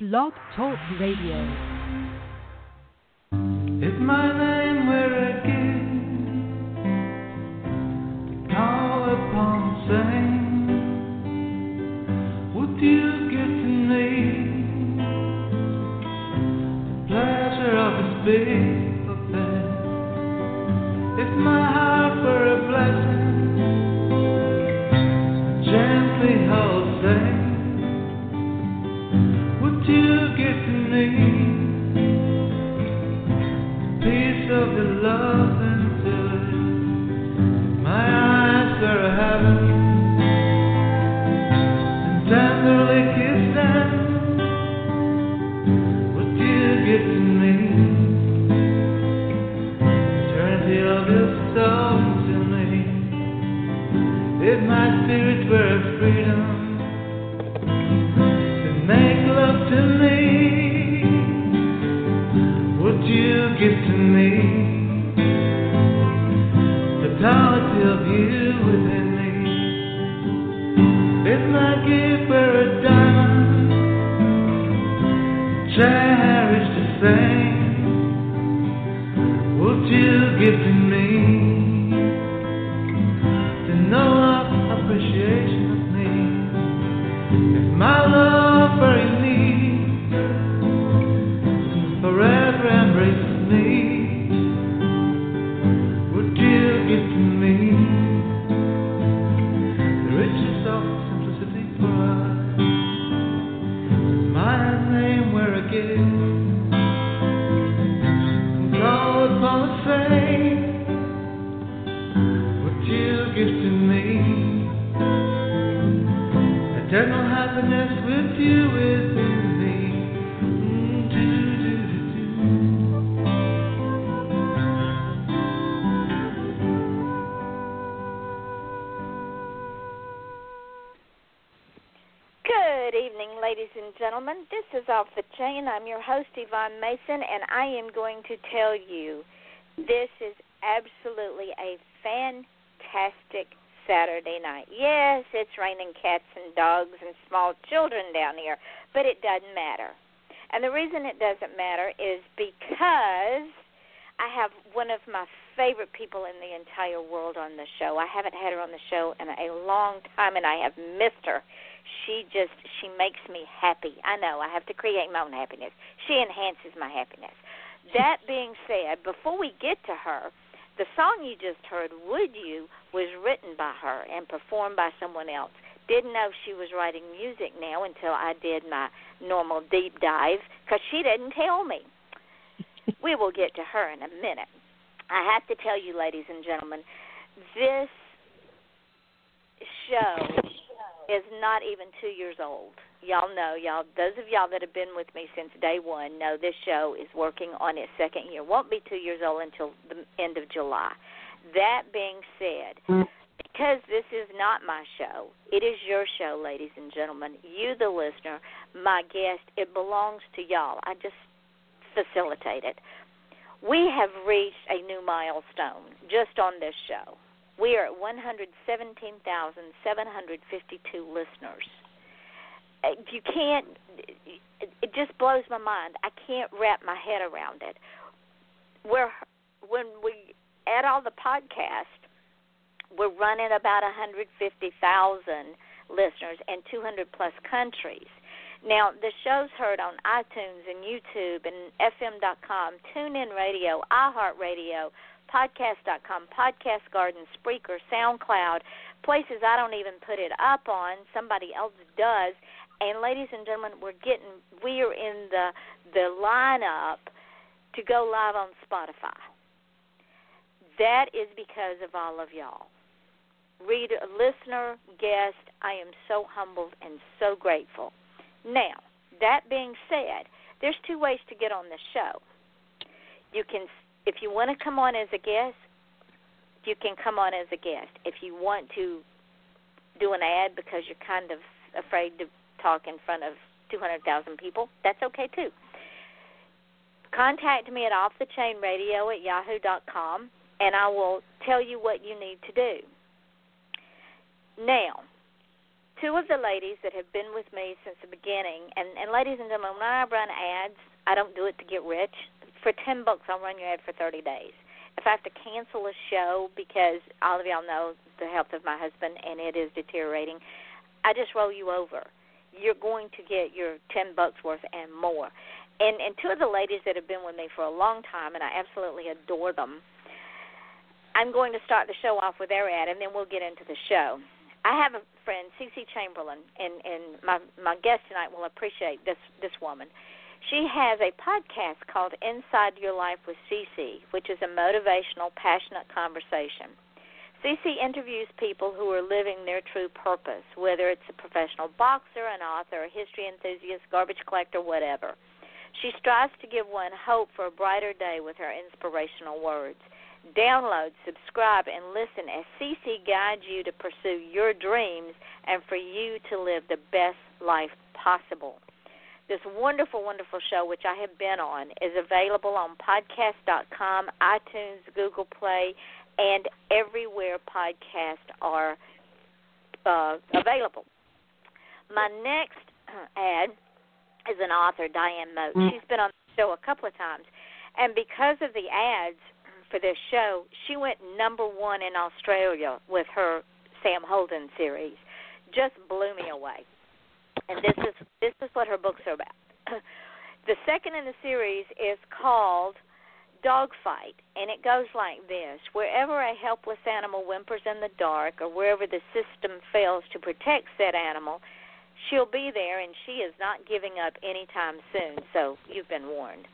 Blog Talk Radio. Ladies and gentlemen. This is Off the Chain. I'm your host, Yvonne Mason, and I am going to tell you this is absolutely a fantastic Saturday night. Yes, it's raining cats and dogs and small children down here, but it doesn't matter. And the reason it doesn't matter is because I have one of my favorite people in the entire world on the show. I haven't had her on the show in a long time, and I have missed her. She just she makes me happy. I know I have to create my own happiness. She enhances my happiness. That being said, before we get to her, the song you just heard, "Would You," was written by her and performed by someone else. Didn't know she was writing music now until I did my normal deep dive because she didn't tell me. we will get to her in a minute. I have to tell you, ladies and gentlemen, this show is not even two years old. Y'all know, y'all, those of y'all that have been with me since day one know this show is working on its second year. Won't be two years old until the end of July. That being said, mm. because this is not my show, it is your show, ladies and gentlemen. You, the listener, my guest, it belongs to y'all. I just facilitate it. We have reached a new milestone just on this show. We are at 117,752 listeners. Uh, You can't, it just blows my mind. I can't wrap my head around it. We're, when we add all the podcasts, we're running about 150,000 listeners in 200 plus countries. Now, the show's heard on iTunes and YouTube and FM.com, TuneIn Radio, iHeartRadio, Podcast.com, Podcast Garden, Spreaker, SoundCloud, places I don't even put it up on. Somebody else does. And ladies and gentlemen, we're getting we are in the the lineup to go live on Spotify. That is because of all of y'all. Reader, listener, guest, I am so humbled and so grateful. Now, that being said, there's two ways to get on the show. You can, if you want to come on as a guest, you can come on as a guest. If you want to do an ad because you're kind of afraid to talk in front of 200,000 people, that's okay too. Contact me at offthechainradio at yahoo.com and I will tell you what you need to do. Now, two of the ladies that have been with me since the beginning, and, and ladies and gentlemen, when I run ads, I don't do it to get rich. For 10 bucks, I'll run your ad for 30 days. If I have to cancel a show because all of y'all know the health of my husband and it is deteriorating, I just roll you over. You're going to get your 10 bucks worth and more. And and two of the ladies that have been with me for a long time and I absolutely adore them. I'm going to start the show off with their ad and then we'll get into the show. I have a friend, Cece Chamberlain, and and my my guest tonight will appreciate this this woman. She has a podcast called Inside Your Life with Cece, which is a motivational, passionate conversation. Cece interviews people who are living their true purpose, whether it's a professional boxer, an author, a history enthusiast, garbage collector, whatever. She strives to give one hope for a brighter day with her inspirational words. Download, subscribe, and listen as Cece guides you to pursue your dreams and for you to live the best life possible. This wonderful, wonderful show, which I have been on, is available on podcast.com, iTunes, Google Play, and everywhere podcasts are uh, available. My next ad is an author, Diane Moat. Mm. She's been on the show a couple of times. And because of the ads for this show, she went number one in Australia with her Sam Holden series. Just blew me away and this is this is what her books are about. the second in the series is called Dogfight, and it goes like this: Wherever a helpless animal whimpers in the dark, or wherever the system fails to protect said animal, she'll be there, and she is not giving up anytime soon. So you've been warned.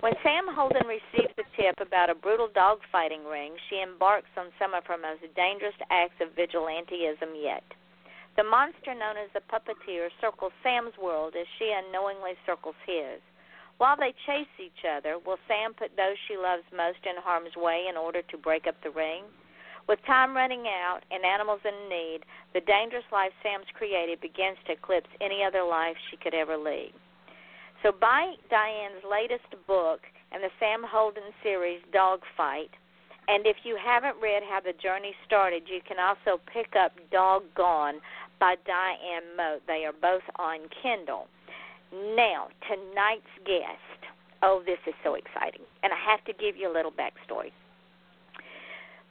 When Sam Holden receives the tip about a brutal dog fighting ring, she embarks on some of her most dangerous acts of vigilanteism yet. The monster known as the puppeteer circles Sam's world as she unknowingly circles his. While they chase each other, will Sam put those she loves most in harm's way in order to break up the ring? With time running out and animals in need, the dangerous life Sam's created begins to eclipse any other life she could ever lead. So, buy Diane's latest book and the Sam Holden series, Dogfight. And if you haven't read How the Journey Started, you can also pick up Doggone by Diane Moat. They are both on Kindle. Now, tonight's guest. Oh, this is so exciting. And I have to give you a little backstory.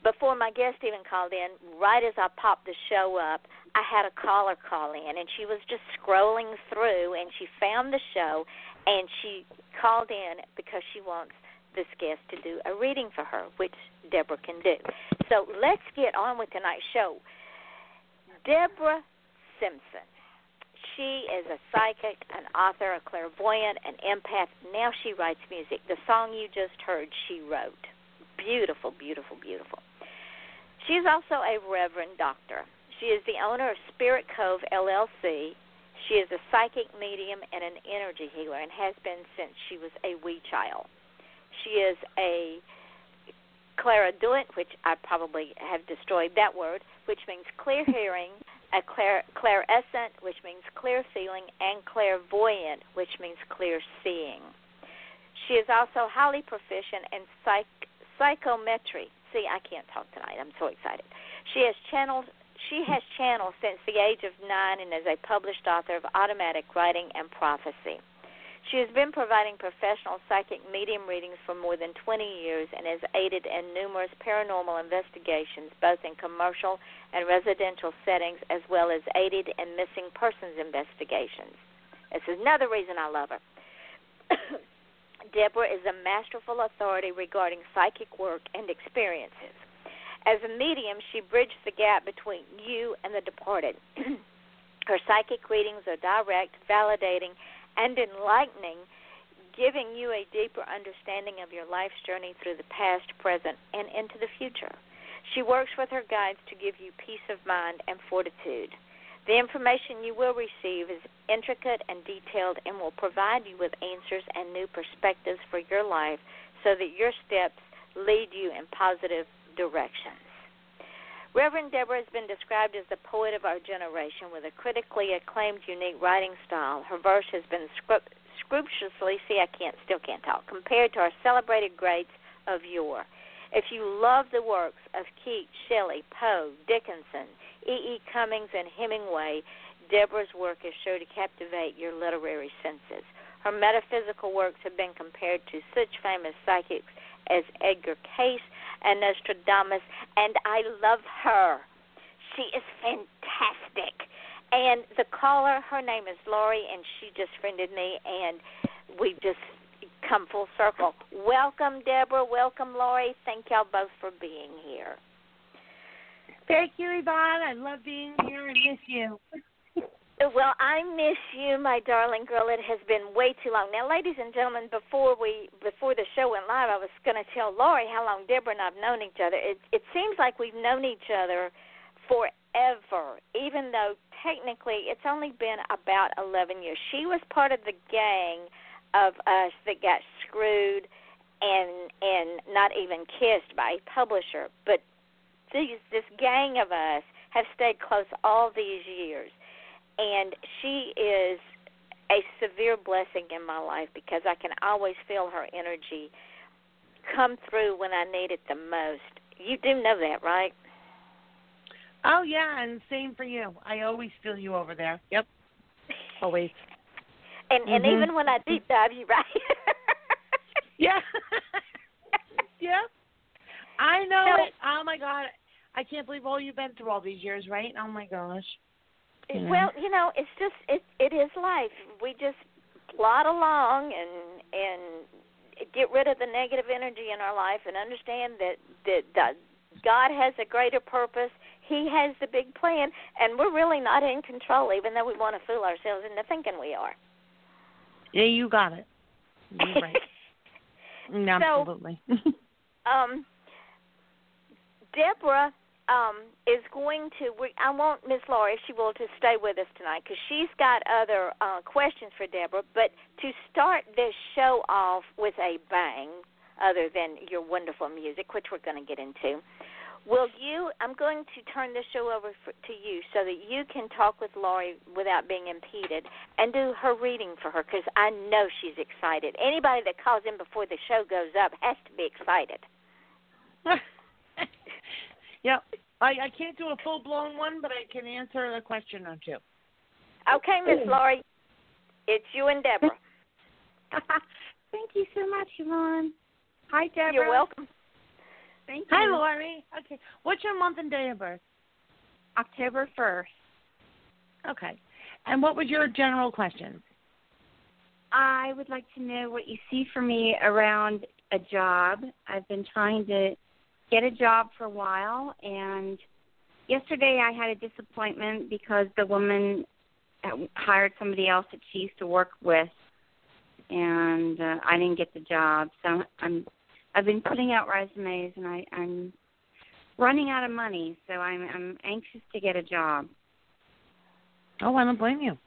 Before my guest even called in, right as I popped the show up, I had a caller call in, and she was just scrolling through, and she found the show, and she called in because she wants this guest to do a reading for her, which Deborah can do. So let's get on with tonight's show. Deborah Simpson. She is a psychic, an author, a clairvoyant, an empath. Now she writes music. The song you just heard, she wrote. Beautiful, beautiful, beautiful. She is also a reverend doctor. She is the owner of Spirit Cove LLC. She is a psychic medium and an energy healer and has been since she was a wee child. She is a clairaudient, which I probably have destroyed that word, which means clear hearing, a clair, clairescent, which means clear feeling, and clairvoyant, which means clear seeing. She is also highly proficient in psych, psychometry. See, I can't talk tonight. I'm so excited. She has channeled. She has channeled since the age of nine and is a published author of automatic writing and prophecy. She has been providing professional psychic medium readings for more than 20 years and has aided in numerous paranormal investigations, both in commercial and residential settings, as well as aided in missing persons investigations. This is another reason I love her. Deborah is a masterful authority regarding psychic work and experiences. As a medium, she bridges the gap between you and the departed. Her psychic readings are direct, validating, and enlightening, giving you a deeper understanding of your life's journey through the past, present, and into the future. She works with her guides to give you peace of mind and fortitude. The information you will receive is intricate and detailed and will provide you with answers and new perspectives for your life so that your steps lead you in positive directions. Reverend Deborah has been described as the poet of our generation with a critically acclaimed, unique writing style. Her verse has been scrupulously, see, I can't, still can't talk, compared to our celebrated greats of yore. If you love the works of Keats, Shelley, Poe, Dickinson, E. E. Cummings, and Hemingway, Deborah's work is sure to captivate your literary senses. Her metaphysical works have been compared to such famous psychics as Edgar Cayce and Nostradamus, and I love her. She is fantastic. And the caller, her name is Lori, and she just friended me, and we just come full circle. Welcome, Deborah. Welcome, Lori. Thank y'all both for being here. Thank you, Yvonne. I love being here and miss you. Well, I miss you, my darling girl. It has been way too long. Now, ladies and gentlemen, before we before the show went live, I was going to tell Lori how long Deborah and I've known each other. It it seems like we've known each other forever, even though technically it's only been about 11 years. She was part of the gang of us that got screwed and and not even kissed by a publisher, but these this gang of us have stayed close all these years and she is a severe blessing in my life because I can always feel her energy come through when I need it the most. You do know that, right? Oh yeah, and same for you. I always feel you over there. Yep. Always. and mm-hmm. and even when I deep dive you right. yeah. yeah. I know so, it. Oh my god. I can't believe all you've been through all these years, right? Oh my gosh. Yeah. Well, you know, it's just it it is life. We just plod along and and get rid of the negative energy in our life and understand that that, that God has a greater purpose. He has the big plan, and we're really not in control, even though we want to fool ourselves into thinking we are. Yeah, you got it. You're right. Absolutely. So, um, Deborah um, is going to. We, I want Miss Laura, if she will, to stay with us tonight because she's got other uh, questions for Deborah. But to start this show off with a bang, other than your wonderful music, which we're going to get into, will you? I'm going to turn the show over for, to you so that you can talk with Laurie without being impeded and do her reading for her because I know she's excited. Anybody that calls in before the show goes up has to be excited. Yep. I, I can't do a full blown one, but I can answer a question or two. Okay, Miss Laurie. It's you and Deborah. Thank you so much, Yvonne. Hi, Deborah. You're welcome. Thank you. Hi, Laurie. Okay. What's your month and day of birth? October 1st. Okay. And what was your general question? I would like to know what you see for me around a job. I've been trying to get a job for a while and yesterday I had a disappointment because the woman hired somebody else that she used to work with and uh, I didn't get the job. So I'm I've been putting out resumes and I I'm running out of money, so I'm I'm anxious to get a job. Oh, I don't blame you.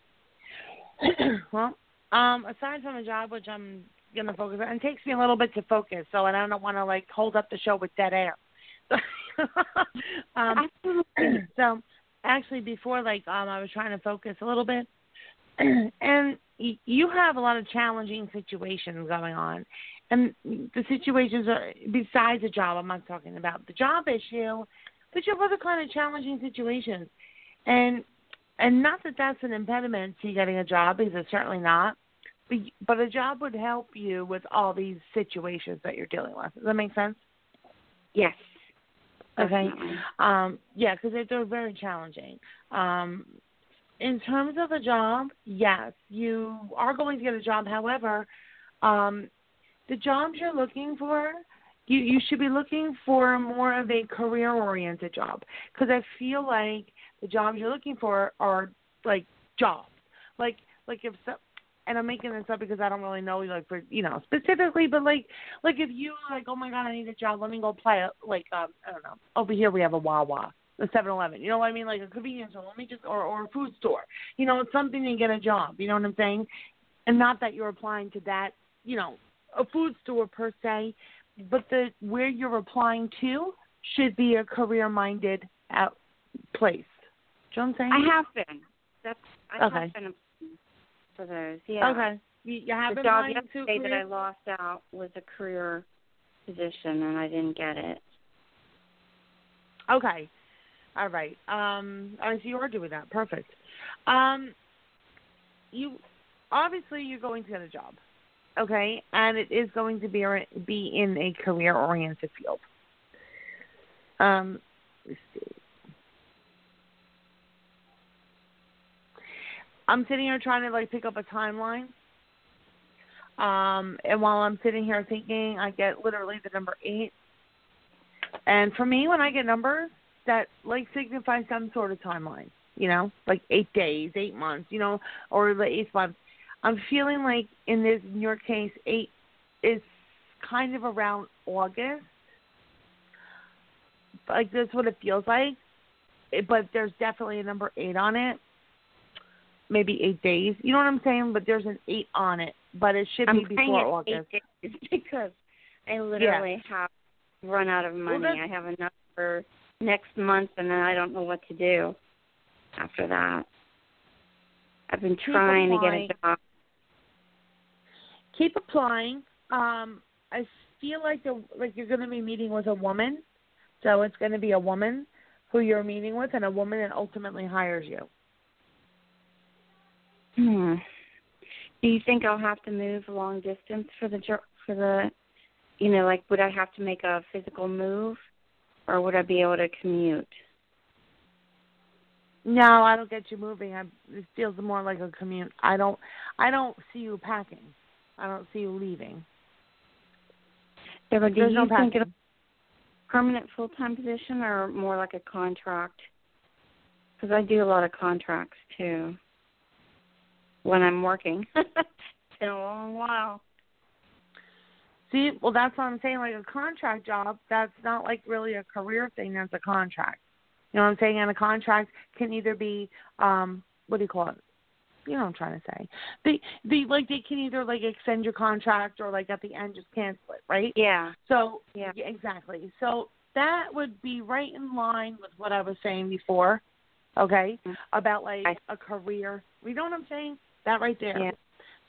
well, um, aside from a job, which I'm going to focus on. It takes me a little bit to focus, so and I don't want to like hold up the show with dead air. um, so actually, before like um, I was trying to focus a little bit, and you have a lot of challenging situations going on, and the situations are besides the job. I'm not talking about the job issue, but you have other kind of challenging situations, and and not that that's an impediment to getting a job because it's certainly not but a job would help you with all these situations that you're dealing with. Does that make sense? Yes. Okay. Um, yeah, because they're very challenging. Um, in terms of a job, yes, you are going to get a job. However, um, the jobs you're looking for, you you should be looking for more of a career oriented job because I feel like the jobs you're looking for are like jobs. Like like if and I'm making this up because I don't really know like for you know specifically, but like like if you like oh my god I need a job, let me go play like um I don't know over here we have a Wawa, a Seven Eleven, you know what I mean like a convenience store, let me just or or a food store, you know it's something to get a job, you know what I'm saying, and not that you're applying to that you know a food store per se, but the where you're applying to should be a career minded out place. Do you know what I'm saying? I have been. That's I okay. have been for those. Yeah. Okay. You, you have the in job mind yesterday to that I lost out was a career position, and I didn't get it. Okay. All right. Um, I see you are doing that. Perfect. Um, you obviously you're going to get a job, okay, and it is going to be be in a career oriented field. Um, let's see. I'm sitting here trying to like pick up a timeline. Um, and while I'm sitting here thinking, I get literally the number eight. And for me, when I get numbers, that like signify some sort of timeline. You know, like eight days, eight months. You know, or the eighth month. I'm feeling like in this in your case, eight is kind of around August. Like that's what it feels like. But there's definitely a number eight on it maybe eight days. You know what I'm saying? But there's an eight on it, but it should I'm be before August. Eight days because I literally yeah. have run out of money. Well, I have enough for next month, and then I don't know what to do after that. I've been trying to get a job. Keep applying. Um, I feel like the like you're going to be meeting with a woman, so it's going to be a woman who you're meeting with, and a woman that ultimately hires you. Hmm. Do you think I'll have to move long distance for the for the, you know, like would I have to make a physical move, or would I be able to commute? No, I don't get you moving. I, it feels more like a commute. I don't. I don't see you packing. I don't see you leaving. Deborah, do There's you no think packing. it's a permanent full time position or more like a contract? Because I do a lot of contracts too when I'm working. it's been a long while. See, well, that's what I'm saying. Like a contract job, that's not like really a career thing. That's a contract. You know what I'm saying? And a contract can either be, um, what do you call it? You know what I'm trying to say. They, they like they can either like extend your contract or like at the end just cancel it, right? Yeah. So yeah, exactly. So that would be right in line with what I was saying before. Okay, mm-hmm. about like a career. You know what I'm saying? That right there. Yeah.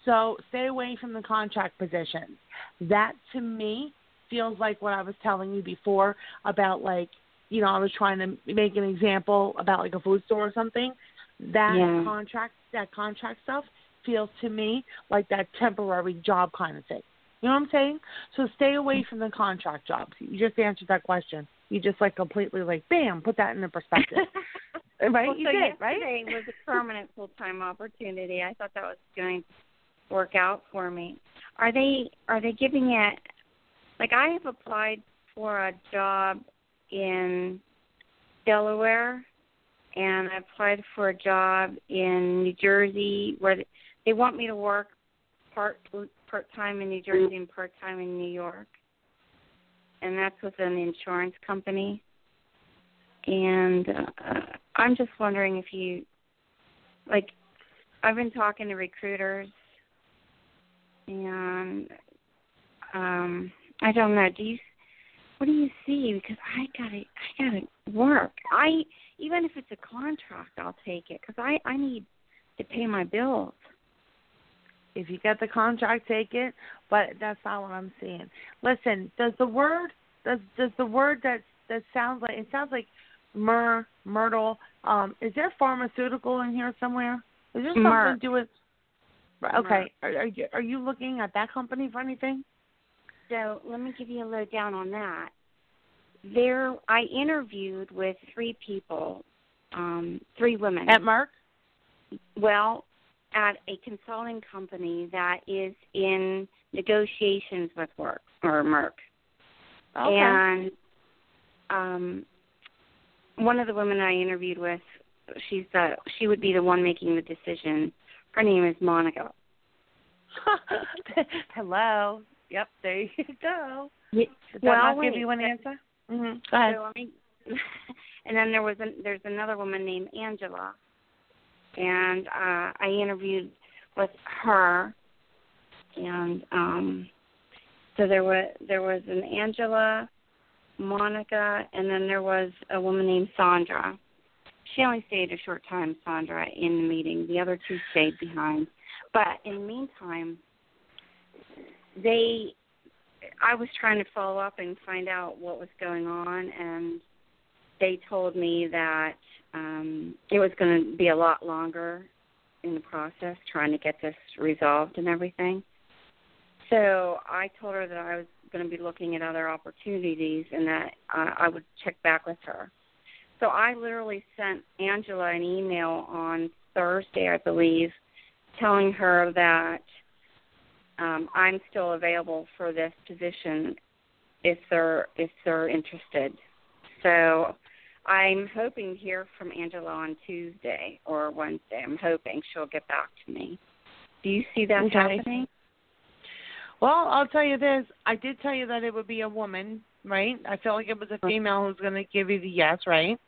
So stay away from the contract positions. That to me feels like what I was telling you before about like, you know, I was trying to make an example about like a food store or something. That yeah. contract that contract stuff feels to me like that temporary job kind of thing. You know what I'm saying? So stay away from the contract jobs. You just answered that question. You just like completely like bam, put that into perspective. right? Well, you so did, yesterday right? was a permanent full time opportunity. I thought that was going to work out for me. Are they are they giving it like I have applied for a job in Delaware and I applied for a job in New Jersey where they want me to work part part time in New Jersey and part time in New York. And that's with an insurance company. And uh, I'm just wondering if you like I've been talking to recruiters and um I don't know, do you what do you see because I got to I got to work. I even if it's a contract, I'll take it cuz I I need to pay my bills. If you get the contract, take it. But that's not what I'm seeing. Listen, does the word does does the word that that sounds like it sounds like myrrh myrtle? Um, is there pharmaceutical in here somewhere? Is there something Merck. to do with? Okay, are, are you are you looking at that company for anything? So let me give you a lowdown on that. There, I interviewed with three people, um, three women. At Merck? Well, at a consulting company that is in negotiations with work or Merck. Okay. And um, one of the women I interviewed with, she's the she would be the one making the decision. Her name is Monica. Hello. Yep, there you go. Yeah, Did that well, not wait, give you an answer? Mm-hmm. Go ahead. So let me, and then there was an, there's another woman named Angela, and uh, I interviewed with her, and um, so there was there was an Angela, Monica, and then there was a woman named Sandra. She only stayed a short time, Sandra, in the meeting. The other two stayed behind. But in the meantime, they I was trying to follow up and find out what was going on, and they told me that um, it was going to be a lot longer in the process trying to get this resolved and everything. So I told her that I was going to be looking at other opportunities and that uh, I would check back with her. So I literally sent Angela an email on Thursday, I believe, telling her that um, I'm still available for this position if they're if they're interested. So I'm hoping to hear from Angela on Tuesday or Wednesday. I'm hoping she'll get back to me. Do you see that okay. happening? Well, I'll tell you this. I did tell you that it would be a woman, right? I felt like it was a female who's going to give you the yes, right?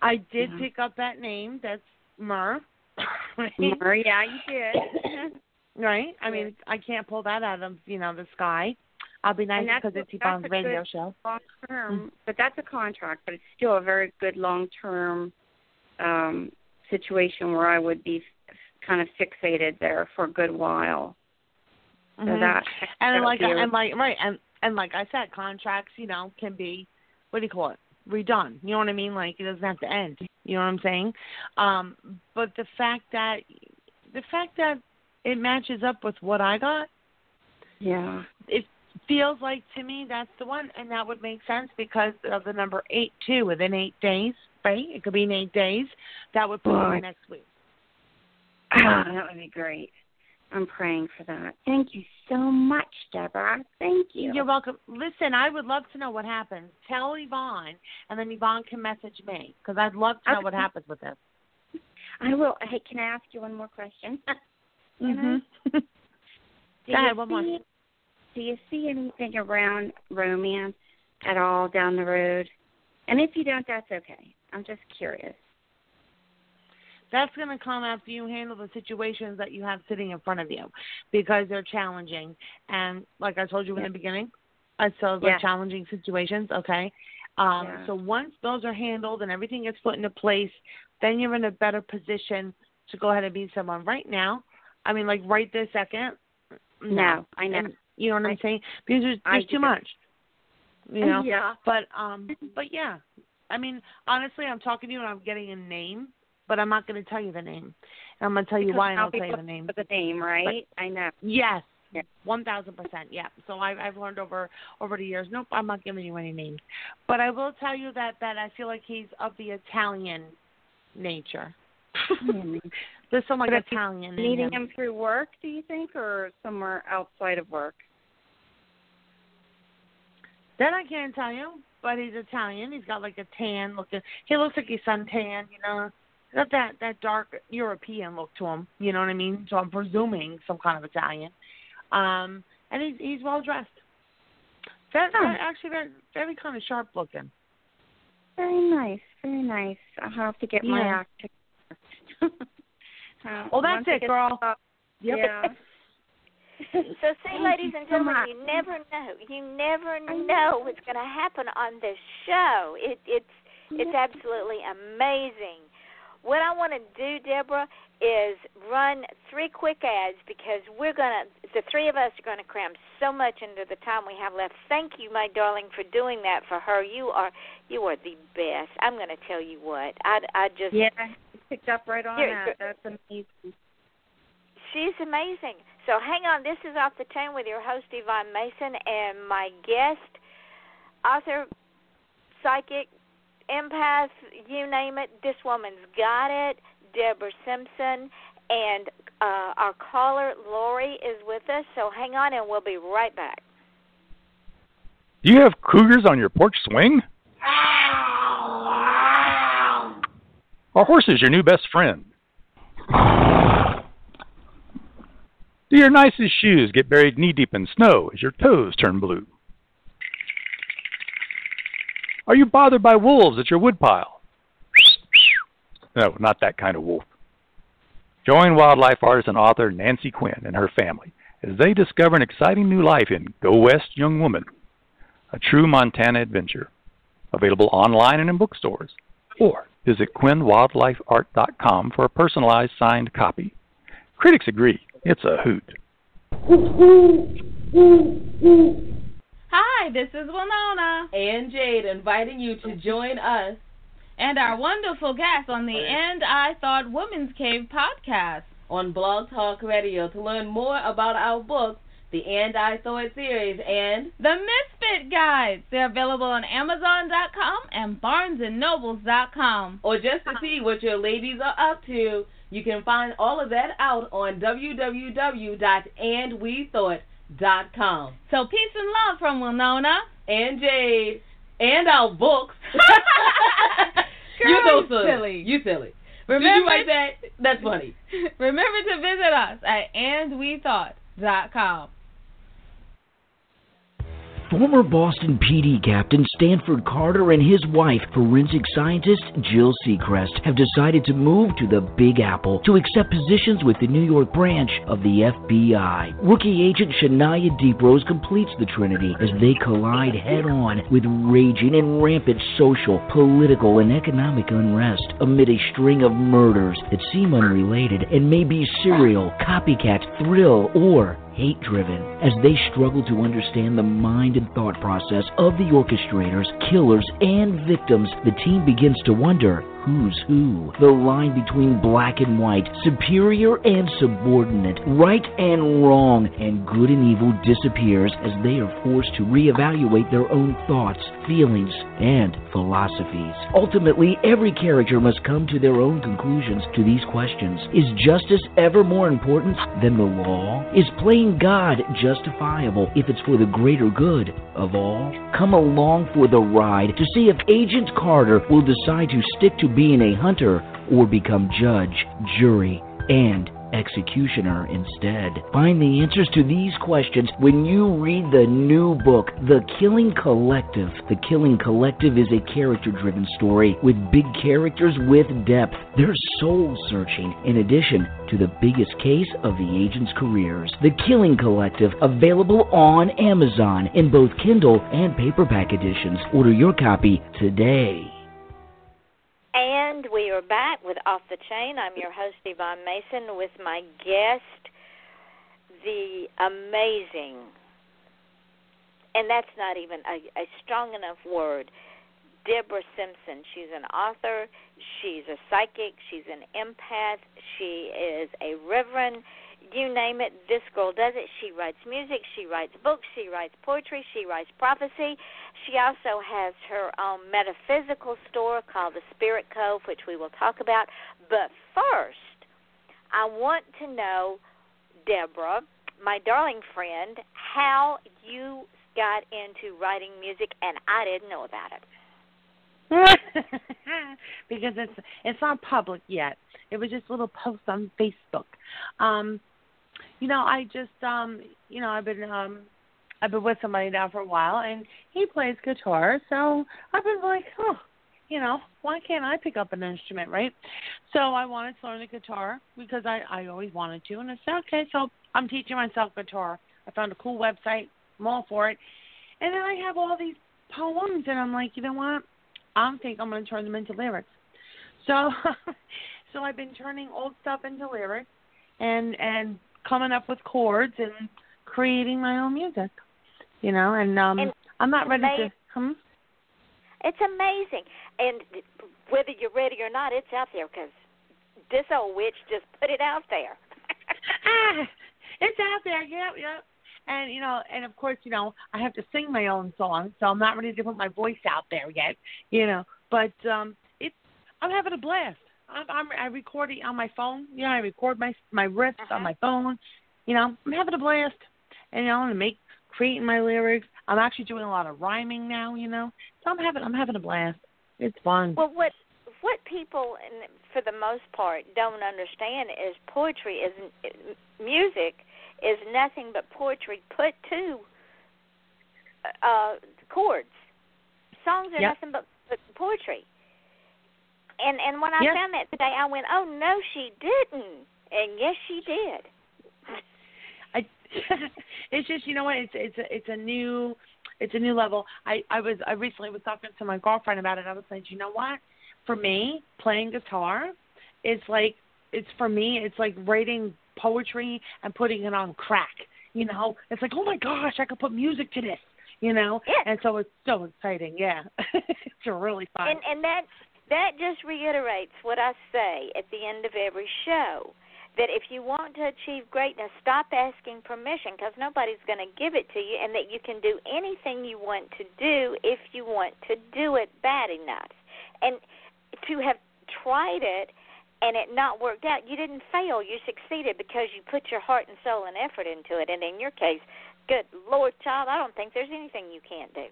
I did mm-hmm. pick up that name. That's Mur. Right? Mur, yeah, you did. right? I mean, I can't pull that out of you know the sky. I'll be nice because it's Yvonne's radio show. Long term, mm-hmm. but that's a contract. But it's still a very good long term um, situation where I would be kind of fixated there for a good while. Mm-hmm. And like and like right and and like I said, contracts you know can be what do you call it redone. You know what I mean? Like it doesn't have to end. You know what I'm saying? Um, but the fact that the fact that it matches up with what I got. Yeah. It feels like to me that's the one, and that would make sense because of the number eight too. Within eight days, right? It could be in eight days. That would put oh. next week. Ah, that would be great. I'm praying for that. Thank you so much, Deborah. Thank you. You're welcome. Listen, I would love to know what happens. Tell Yvonne, and then Yvonne can message me because I'd love to know okay. what happens with this. I will. Hey, can I ask you one more question? mm-hmm. Do Go ahead, one more. Do you see anything around romance at all down the road? And if you don't, that's okay. I'm just curious. That's going to come after you handle the situations that you have sitting in front of you because they're challenging. And like I told you in the beginning, I saw the yeah. challenging situations, okay? Um, yeah. So once those are handled and everything gets put into place, then you're in a better position to go ahead and meet someone. Right now, I mean, like right this second, no, no I know. And, you know what I, am saying? Because there's, there's too much. You know. Yeah. But um, but yeah, I mean, honestly, I'm talking to you and I'm getting a name but I'm not going to tell you the name. And I'm going to tell you why I don't tell you the name. The name, right? But, I know. Yes. One thousand percent, yeah. So I've I've learned over over the years. Nope, I'm not giving you any names, but I will tell you that that I feel like he's of the Italian nature. There's some like Italian. Meeting him. him through work, do you think, or somewhere outside of work? That I can't tell you, but he's Italian. He's got like a tan looking. He looks like he's suntan, you know got that that dark European look to him. You know what I mean? So I'm presuming some kind of Italian. Um, and he's he's well dressed. Very, oh. actually very very kind of sharp looking. Very nice, very nice. I'll have to get yeah. my act uh, well, that's it, girl. Yep. Yeah. so see, ladies and gentlemen, you never know. You never know what's going to happen on this show. It, it's it's absolutely amazing what I want to do, Deborah, is run three quick ads because we're gonna. The three of us are gonna cram so much into the time we have left. Thank you, my darling, for doing that for her. You are you are the best. I'm gonna tell you what. I I just yeah picked up right on that. That's amazing. She's amazing. So hang on. This is off the chain with your host Yvonne Mason and my guest, author, psychic, empath, you name it. This woman's got it. Deborah Simpson. And uh, our caller, Lori, is with us. So hang on and we'll be right back. Do you have cougars on your porch swing? Our horse is your new best friend? Do your nicest shoes get buried knee deep in snow as your toes turn blue? Are you bothered by wolves at your woodpile? No, not that kind of wolf. Join wildlife artist and author Nancy Quinn and her family as they discover an exciting new life in Go West Young Woman, a true Montana adventure. Available online and in bookstores. Or visit QuinnWildlifeArt.com for a personalized signed copy. Critics agree, it's a hoot. Hi, this is Winona and Jade inviting you to join us and our wonderful guest on the And I Thought Women's Cave podcast on Blog Talk Radio to learn more about our books, the And I Thought series, and the Misfit Guides. They're available on Amazon.com and BarnesandNobles.com. Or just to see what your ladies are up to, you can find all of that out on www.andwethought.com. So peace and love from Winona and Jade and our books. Girl, you so silly. You silly. Remember, Did you write that? That's funny. Remember to visit us at andwethought.com. Former Boston PD captain Stanford Carter and his wife, forensic scientist Jill Seacrest, have decided to move to the Big Apple to accept positions with the New York branch of the FBI. Rookie agent Shania Deeprose completes the trinity as they collide head on with raging and rampant social, political, and economic unrest amid a string of murders that seem unrelated and may be serial, copycat, thrill, or hate driven. As they struggle to understand the mind and thought process of the orchestrators, killers, and victims, the team begins to wonder who's who. The line between black and white, superior and subordinate, right and wrong, and good and evil disappears as they are forced to reevaluate their own thoughts, feelings, and philosophies. Ultimately, every character must come to their own conclusions to these questions. Is justice ever more important than the law? Is playing God justifiable if it's for the greater good of all? Come along for the ride to see if Agent Carter will decide to stick to being a hunter or become judge, jury, and executioner instead. Find the answers to these questions when you read the new book, The Killing Collective. The Killing Collective is a character driven story with big characters with depth. They're soul searching in addition to the biggest case of the agent's careers. The Killing Collective, available on Amazon in both Kindle and paperback editions. Order your copy today. And we are back with Off the Chain. I'm your host, Yvonne Mason, with my guest, the amazing, and that's not even a, a strong enough word, Deborah Simpson. She's an author, she's a psychic, she's an empath, she is a reverend you name it, this girl does it. She writes music, she writes books, she writes poetry, she writes prophecy. She also has her own metaphysical store called the Spirit Cove, which we will talk about. But first, I want to know, Deborah, my darling friend, how you got into writing music, and I didn't know about it. because it's it's not public yet. It was just a little post on Facebook. Um, you know, I just um you know, I've been um I've been with somebody now for a while and he plays guitar, so I've been like, oh, you know, why can't I pick up an instrument, right? So I wanted to learn the guitar because I I always wanted to, and I said, okay, so I'm teaching myself guitar. I found a cool website. I'm all for it, and then I have all these poems, and I'm like, you know what? I think I'm going to turn them into lyrics. So, so I've been turning old stuff into lyrics, and and coming up with chords and creating my own music. You know, and um and I'm not ready amazing. to. Hmm? It's amazing, and whether you're ready or not, it's out there because this old witch just put it out there. ah, it's out there. Yep, yep. And you know, and of course, you know, I have to sing my own song, so I'm not ready to put my voice out there yet. You know, but um, it's I'm having a blast. I'm, I'm I record it on my phone. You know, I record my my riffs uh-huh. on my phone. You know, I'm having a blast. And you know, and make creating my lyrics. I'm actually doing a lot of rhyming now. You know, so I'm having I'm having a blast. It's fun. Well, what what people, and for the most part, don't understand is poetry is music is nothing but poetry put to uh chords. Songs are Yep. nothing but, but poetry. And and when I Yes. found that today, I went, "Oh no, she didn't," and yes, she did. I it's just you know what it's it's a it's a new it's a new level. I I was I recently was talking to my girlfriend about it. I was saying, you know what? For me, playing guitar, it's like it's for me. It's like writing poetry and putting it on crack. You know, it's like oh my gosh, I could put music to this. You know, Yes. and so it's so exciting. Yeah, it's really fun. And and that that just reiterates what I say at the end of every show that if you want to achieve greatness, stop asking permission because nobody's going to give it to you, and that you can do anything you want to do if you want to do it bad enough. And to have tried it and it not worked out, you didn't fail. You succeeded because you put your heart and soul and effort into it. And in your case, good Lord, child, I don't think there's anything you can't do.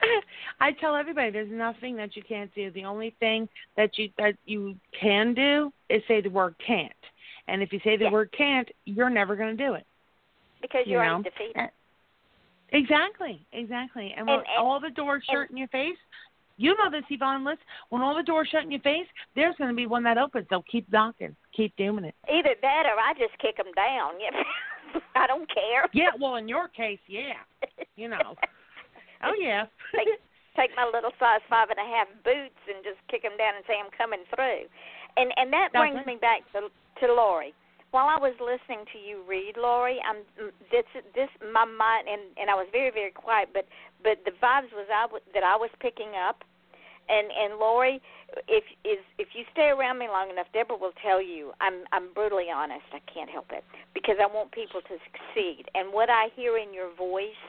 I tell everybody there's nothing that you can't do. The only thing that you that you can do is say the word can't. And if you say the yeah. word can't, you're never going to do it. Because you're you're know? undefeated. Exactly, exactly. And, And- when and- all the doors shut in your face, you know this, Yvonne List. When all the doors shut in your face, there's going to be one that opens. So keep knocking, keep doing it. Either that or I just kick them down. I don't care. Yeah, well, in your case, yeah, you know. Oh yeah. take, take my little size five and a half boots and just kick them down and say I'm coming through. And and that brings it. me back to to Lori. While I was listening to you read, Lori, I'm this this my mind and and I was very very quiet, but but the vibes was I that I was picking up. And and Lori, if is if you stay around me long enough, Deborah will tell you I'm I'm brutally honest. I can't help it because I want people to succeed. And what I hear in your voice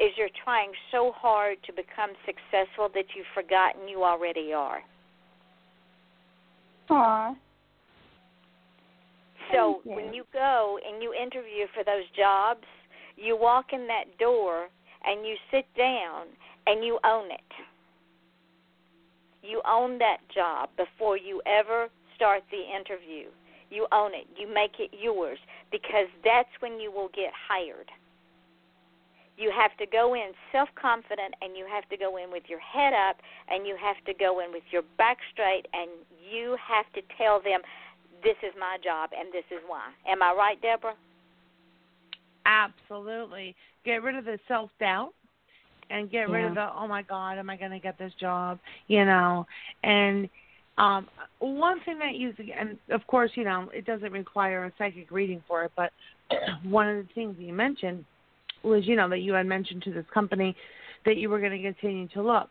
is you're trying so hard to become successful that you've forgotten you already are. Aw. So you. when you go and you interview for those jobs, you walk in that door and you sit down and you own it. You own that job before you ever start the interview. You own it. You make it yours because that's when you will get hired. You have to go in self confident and you have to go in with your head up and you have to go in with your back straight and you have to tell them this is my job and this is why. Am I right, Deborah? Absolutely. Get rid of the self doubt and get rid of the oh my god, am I going to get this job? You know, and um one thing that you and of course, you know, it doesn't require a psychic reading for it, but one of the things you mentioned was, you know, that you had mentioned to this company that you were going to continue to look.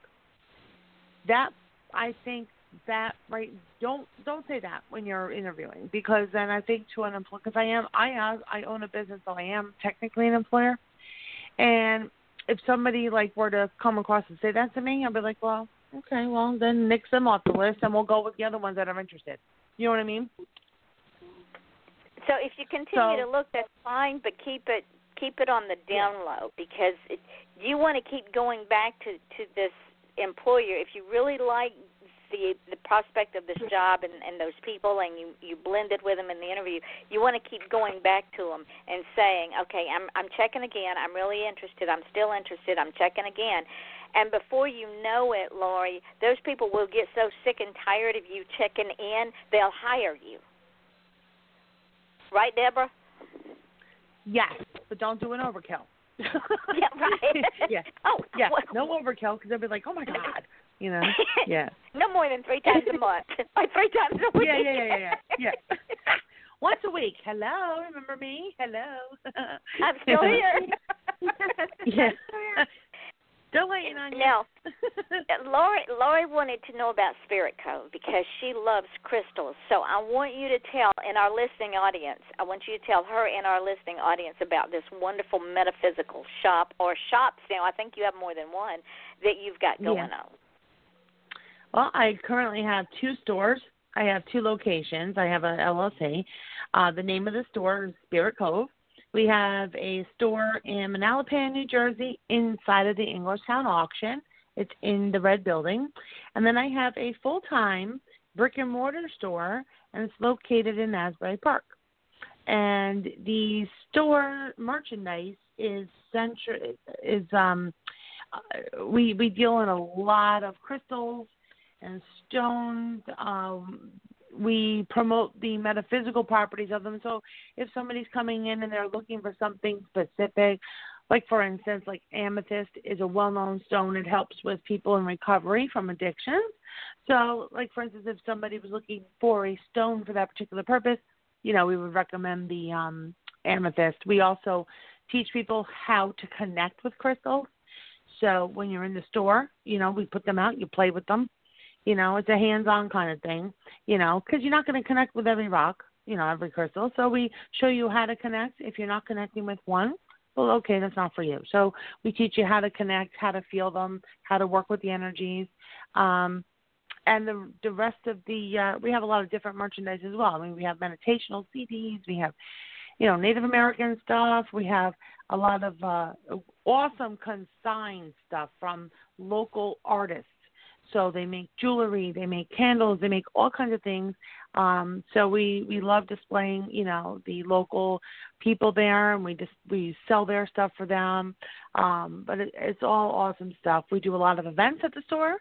That I think that right don't don't say that when you're interviewing because then I think to an employer because I am I have, I own a business so I am technically an employer. And if somebody like were to come across and say that to me I'd be like well okay well then nix them off the list and we'll go with the other ones that are interested. You know what I mean? So if you continue So- to look, that's fine, but keep it keep it on the down low because it, you want to keep going back to to this employer. If you really like the the prospect of this job and and those people and you you blended with them in the interview you want to keep going back to them and saying okay i'm i'm checking again. I'm really interested. I'm still interested. I'm checking again. And before you know it lori those people will get so sick and tired of you checking in they'll hire you. Right deborah yes but don't do an overkill yeah right yeah oh yeah well, no overkill because they'll be like oh my god you know yeah no more than three times a month or three times a week Yeah, yeah, yeah, yeah, yeah. yeah. Once a week. Hello, remember me? Hello. i'm still here yeah. Still waiting on you. Now, Lori, Lori wanted to know about Spirit Cove because she loves crystals. So I want you to tell in our listening audience, I want you to tell her and our listening audience about this wonderful metaphysical shop or shops. Now I think you have more than one that you've got going Yeah. on. Well, I currently have two stores. I have two locations. I have a LLC. Uh, the name of the store is Spirit Cove. We have a store in Manalapan, New Jersey, inside of the Englishtown auction. It's in the red building. And then I have a full time brick and mortar store, and it's located in Asbury Park. And the store merchandise is central is um uh, we we deal in a lot of crystals and stones. Um, we promote the metaphysical properties of them. So if somebody's coming in and they're looking for something specific, like for instance, like amethyst is a well-known stone. It helps with people in recovery from addictions. So, like for instance, if somebody was looking for a stone for that particular purpose, you know, we would recommend the um, amethyst. We also teach people how to connect with crystals. So when you're in the store, you know, we put them out, you play with them, You know, it's a hands-on kind of thing. You know, because you're not going to connect with every rock, you know, every crystal. So we show you how to connect. If you're not connecting with one, well, okay, that's not for you. So we teach you how to connect, how to feel them, how to work with the energies. Um, and the the rest of the uh, we have a lot of different merchandise as well. I mean, we have meditational CDs, we have you know Native American stuff, we have a lot of uh, awesome consigned stuff from local artists. So they make jewelry, they make candles, they make all kinds of things. Um, so we we love displaying, you know, the local people there, and we just we sell their stuff for them. Um, but it, it's all awesome stuff. We do a lot of events at the store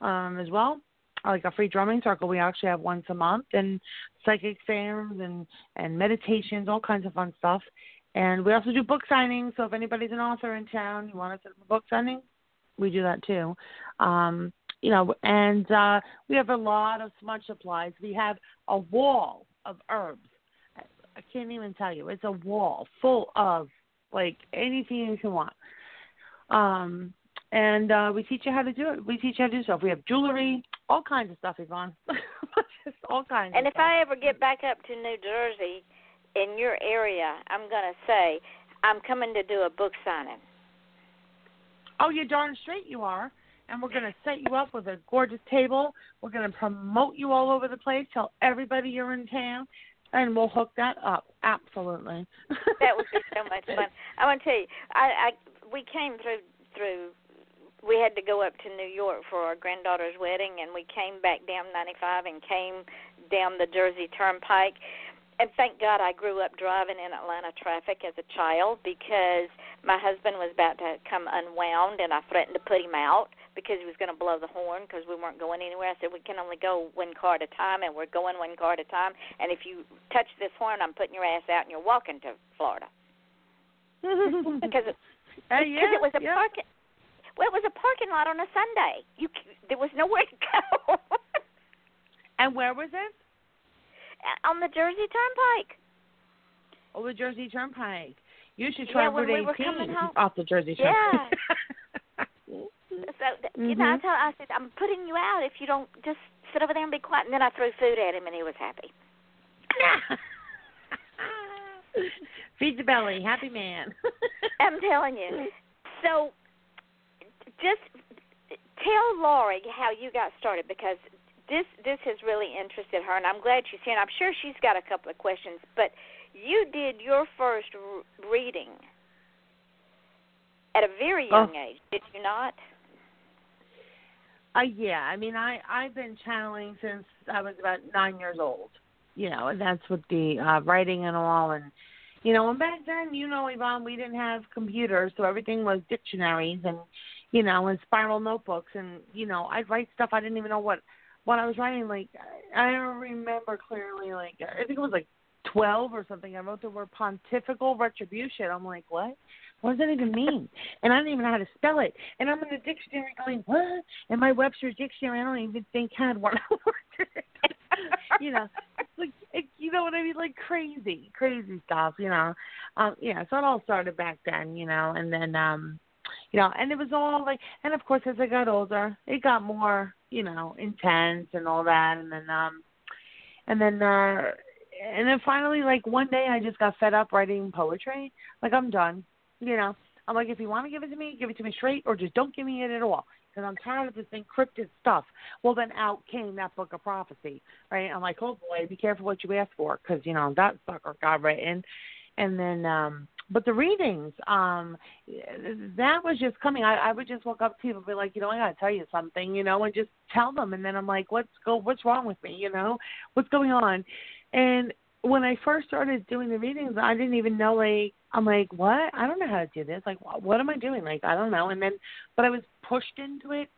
um, as well like a free drumming circle we actually have once a month and psychic fairs and and meditations all kinds of fun stuff and we also do book signings so if anybody's an author in town you want to set up a book signing we do that too um you know and uh we have a lot of smudge supplies we have a wall of herbs i can't even tell you it's a wall full of like anything you can want um and uh, we teach you how to do it. We teach you how to do stuff. We have jewelry, all kinds of stuff, Yvonne. Just all kinds. And if stuff. I ever get back up to New Jersey, in your area, I'm gonna say I'm coming to do a book signing. Oh, you're darn straight you are. And we're going to set you up with a gorgeous table. We're going to promote you all over the place. Tell everybody you're in town, and we'll hook that up. Absolutely. that would be so much fun. I want to tell you, I, I we came through through we had to go up to New York for our granddaughter's wedding, and we came back down 95 and came down the Jersey Turnpike. And thank God I grew up driving in Atlanta traffic as a child because my husband was about to come unwound, and I threatened to put him out because he was going to blow the horn because we weren't going anywhere. I said we can only go one car at a time, and we're going one car at a time. And if you touch this horn, I'm putting your ass out, and you're walking to Florida because it, uh, yeah, it was a yeah. parking well, it was a parking lot on a Sunday. You there was nowhere to go. and where was it? On the Jersey Turnpike. Oh, the Jersey Turnpike. You should try yeah, Route we were 18 off the Jersey Yeah. Turnpike. So th- you know, I Mhm. told I said I'm putting you out if you don't just sit over there and be quiet. And then I threw food at him, and he was happy. Feed the belly, happy man. I'm telling you. So, just tell Laurie how you got started because this this has really interested her, and I'm glad she's here. And I'm sure she's got a couple of questions. But you did your first r- reading at a very Oh. young age, did you not? Uh, yeah, I mean, I I've been channeling since I was about nine years old. You know, and that's with the uh, writing and all, and you know, and back then, you know, Yvonne, we didn't have computers, so everything was dictionaries and you know, and spiral notebooks, and you know, I'd write stuff I didn't even know what what I was writing. Like I don't remember clearly. Like I think it was like twelve or something. I wrote the word pontifical retribution. I'm like, what? What does that even mean? And I don't even know how to spell it. And I'm in the dictionary going, what? And my Webster's dictionary, I don't even think had one you know, like you know what I mean, like crazy, crazy stuff. You know, um, yeah. So it all started back then, you know, and then, um, you know, and it was all like, and of course, as I got older, it got more, you know, intense and all that, and then, um, and then. uh and then finally, like one day, I just got fed up writing poetry. Like I'm done. You know, I'm like, if you want to give it to me, give it to me straight, or just don't give me it at all. Because I'm tired of this encrypted stuff. Well, then out came that book of prophecy, right? I'm like, oh boy, be careful what you ask for, because you know that sucker got written. And then, um but the readings, um that was just coming. I, I would just walk up to people and be like, you know, I gotta tell you something, you know, and just tell them. And then I'm like, what's go? What's wrong with me? You know, what's going on? And when I first started doing the readings, I didn't even know like I'm like, what? I don't know how to do this. Like, what, what am I doing? Like, I don't know. And then, but I was pushed into it.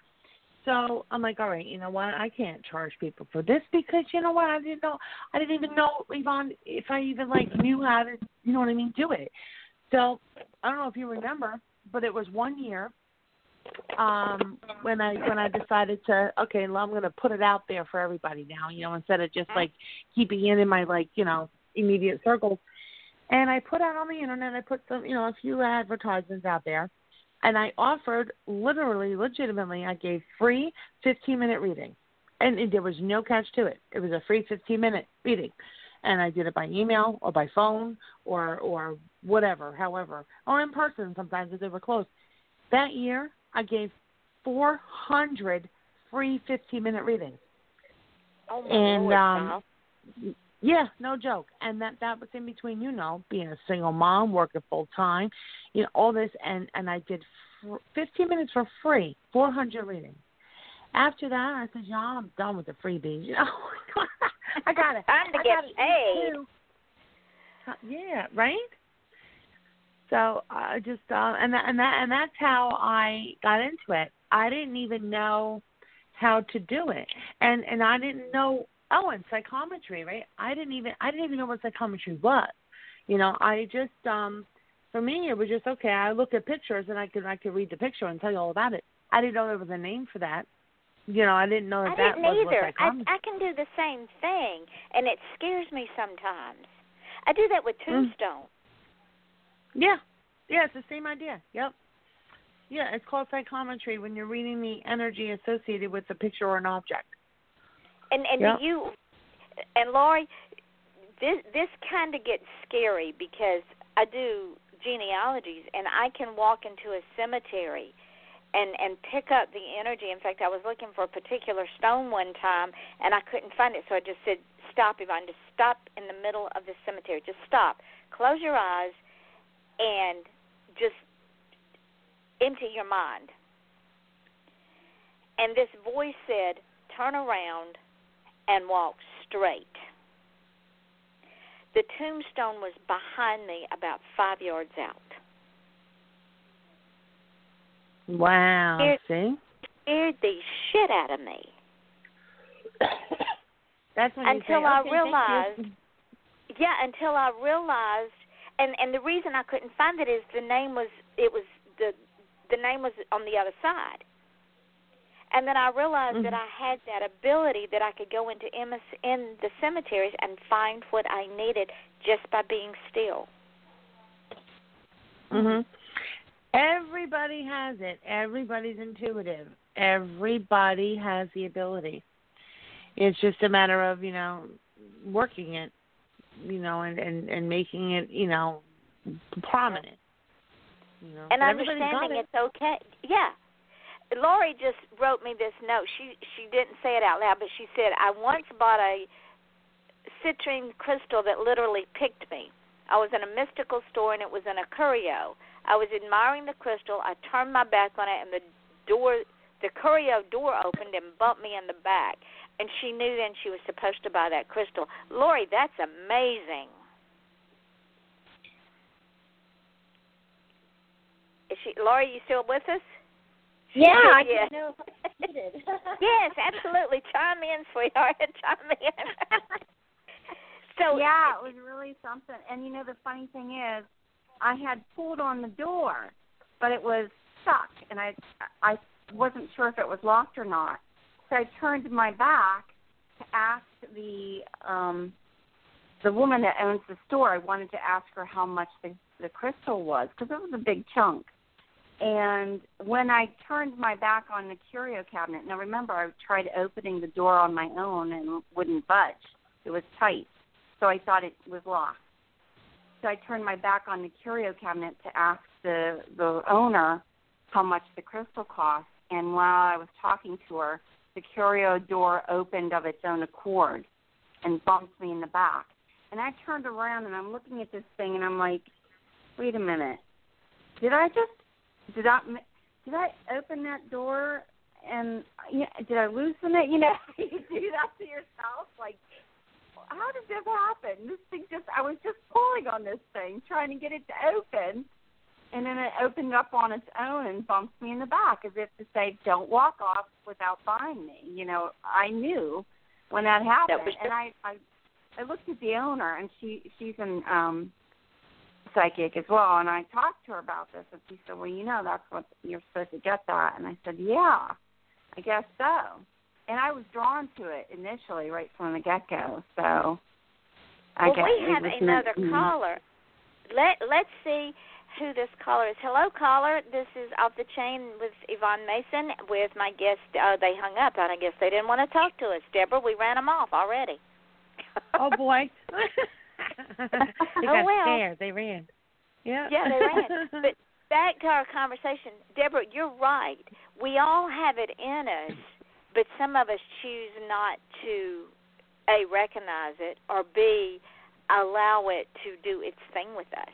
So I'm like, all right, you know what? I can't charge people for this because you know what? I didn't know. I didn't even know Yvonne if I even like knew how to, you know what I mean, do it. So I don't know if you remember, but it was one year um when I when I decided to okay, well, I'm going to put it out there for everybody now, you know, instead of just like keeping it in my like, you know, immediate circles. And I put out on the internet, I put some, you know, a few advertisements out there, and I offered literally, legitimately, I gave free 15 minute reading. and it, there was no catch to it. It was a free 15 minute reading, and I did it by email or by phone or or whatever, however, or in person sometimes if they were close. That year, I gave 400 free 15 minute readings. Oh my and Lord, um Val. yeah, no joke. And that that was in between, you know, being a single mom, working full time, you know, all this, and and I did fr- 15 minutes for free, 400 readings. After that, I said, "Yeah, I'm done with the freebies." You know, I got it. Time to I get gotta eat paid. Uh, Yeah, right. So I just uh, and that, and that and that's how I got into it. I didn't even know how to do it, and and I didn't know. Oh, and psychometry, right? I didn't even I didn't even know what psychometry was. You know, I just um for me it was just okay. I look at pictures and I could I could read the picture and tell you all about it. I didn't know there was a name for that. You know, I didn't know that I that didn't was either. I. I can do the same thing, and it scares me sometimes. I do that with Mm. Yeah, yeah, it's the same idea. Yep. Yeah, it's called psychometry when you're reading the energy associated with a picture or an object. And and Yep. you and Lori, this this kind of gets scary because I do genealogies and I can walk into a cemetery and and pick up the energy. In fact, I was looking for a particular stone one time and I couldn't find it, so I just said, "Stop, Yvonne! Just stop in the middle of the cemetery. Just stop. Close your eyes and just empty your mind." And this voice said, "Turn around and walk straight." The tombstone was behind me about five yards out. Wow. Here- See? Scared the shit out of me. That's when you Until say, I okay, thank you. realized- Yeah, until I realized, and and the reason I couldn't find it is the name was it was the the name was on the other side. And then I realized that Mhm. I had that ability that I could go into MS in the cemeteries and find what I needed just by being still. Mhm. Everybody has it. Everybody's intuitive. Everybody has the ability. It's just a matter of, you know, working it, you know, and and and making it, you know, prominent. You know, and but everybody's got understanding it. it's okay. Yeah. Lori just wrote me this note. She she didn't say it out loud, but she said, "I once bought a citrine crystal that literally picked me. I was in a mystical store and it was in a curio. I was admiring the crystal. I turned my back on it and the door the curio door opened and bumped me in the back. And she knew then she was supposed to buy that crystal. Lori, that's amazing. Is she Lori, you still with us? Yeah, I Yeah. know yes, absolutely. Chime in, sweetheart. Chime in. so yeah, it was really something. And you know, the funny thing is, I had pulled on the door, but it was stuck, and I I wasn't sure if it was locked or not. So I turned my back to ask the um the woman that owns the store. I wanted to ask her how much the the crystal was because it was a big chunk. And when I turned my back on the curio cabinet, now remember I tried opening the door on my own and wouldn't budge. It was tight, so I thought it was locked. So I turned my back on the curio cabinet to ask the the owner how much the crystal cost. And while I was talking to her, the curio door opened of its own accord and bumped me in the back. And I turned around and I'm looking at this thing and I'm like, wait a minute, did I just did I did I open that door and yeah, did I loosen it? You know, you do that to yourself. Like, how did this happen? This thing just I was just pulling on this thing, trying to get it to open, and then it opened up on its own and bumped me in the back, as if to say, "Don't walk off without buying me." You know, I knew when that happened, was and I I I looked at the owner, and she she's an um psychic as well, and I talked to her about this, and she said, "Well, you know, that's what you're supposed to get that," and I said, "Yeah, I guess so." And I was drawn to it initially, right from the get go. So I well, guess we have another meant- caller. Let Let's see who this caller is. Hello, caller. This is off the chain with Yvonne Mason with my guest. Uh, they hung up, and I guess they didn't want to talk to us. Deborah, we ran them off already. oh boy. they got oh, well. scared. They ran. Yeah. Yeah, they ran. but back to our conversation, Deborah, you're right. We all have it in us, but some of us choose not to a recognize it or b allow it to do its thing with us.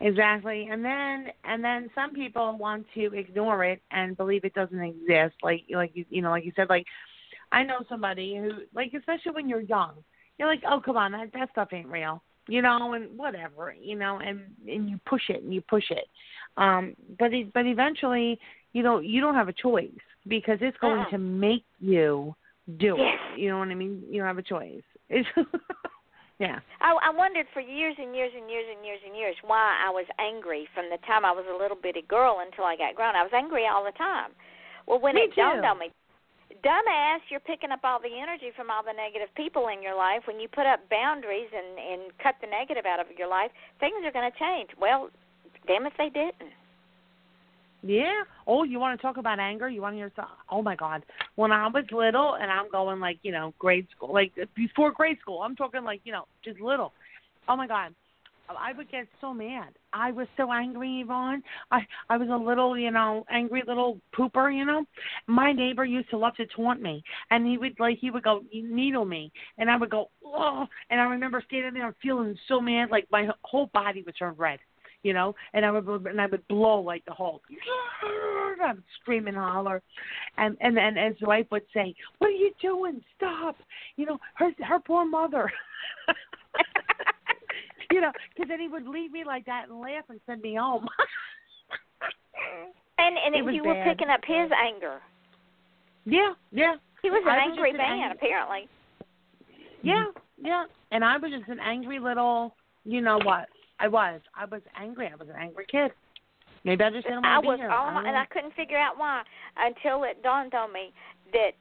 Exactly. And then and then some people want to ignore it and believe it doesn't exist. Like like you you know, like you said, like I know somebody who like especially when you're young, you're like, Oh come on, that that stuff ain't real. You know, and whatever, you know, and and you push it and you push it. Um but it, but eventually, you know, you don't have a choice because it's going uh-uh. to make you do yes. it. You know what I mean? You don't have a choice. It's Yeah. I, I wondered for years and years and years and years and years why I was angry from the time I was a little bitty girl until I got grown. I was angry all the time. Well, when me it dawned on me, dumbass, you're picking up all the energy from all the negative people in your life. When you put up boundaries and and cut the negative out of your life, things are going to change. Well, damn if they didn't. Yeah. Oh, you want to talk about anger? You want to hear some? Oh my God. When I was little, and I'm going like you know grade school, like before grade school, I'm talking like you know just little. Oh my God. I would get so mad. I was so angry, Yvonne. I I was a little, you know, angry little pooper, you know. My neighbor used to love to taunt me, and he would like he would go needle me, and I would go oh, and I remember standing there feeling so mad, like my whole body would turn red you know, and I would and I would blow like the Hulk. I would scream and holler, and and and his wife would say, "What are you doing? Stop!" You know, her her poor mother. you know, because then he would leave me like that and laugh and send me home. and and It was you were picking up his anger. yeah, yeah, He was an I was angry an man, ang- apparently. yeah, yeah. And I was just an angry little, you know what? I was. I was angry. I was an angry kid. Maybe I just didn't want to was be here. all I and. I couldn't figure out why until it dawned on me that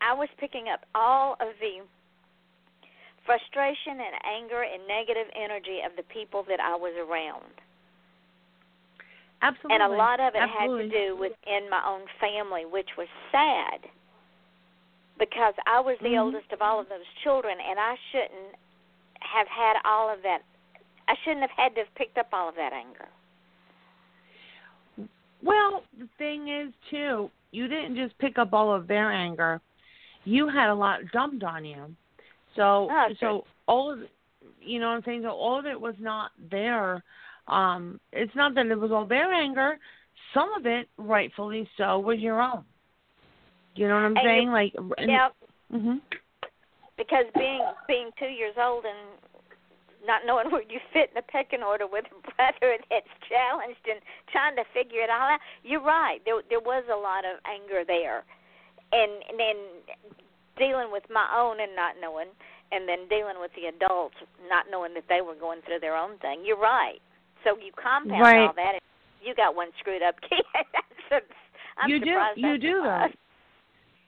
I was picking up all of the frustration and anger and negative energy of the people that I was around. Absolutely. And a lot of it Absolutely. had to do within my own family, which was sad because I was the Mhm. oldest of all of those children, and I shouldn't have had all of that. I shouldn't have had to have picked up all of that anger. Well, the thing is, too, you didn't just pick up all of their anger. You had a lot dumped on you. So, Oh, so all of, you know what I'm saying? So all of it was not there. Um, it's not that it was all their anger. Some of it, rightfully so, was your own. You know what I'm And you- saying? like, Yeah, hmm because being being two years old and not knowing where you fit in the pecking order with a brother that's challenged and trying to figure it all out. You're right. There there was a lot of anger there, and and then dealing with my own and not knowing, and then dealing with the adults not knowing that they were going through their own thing. You're right. So you compound Right. all that, and you got one screwed up kid. That's a- I'm you do, you do though.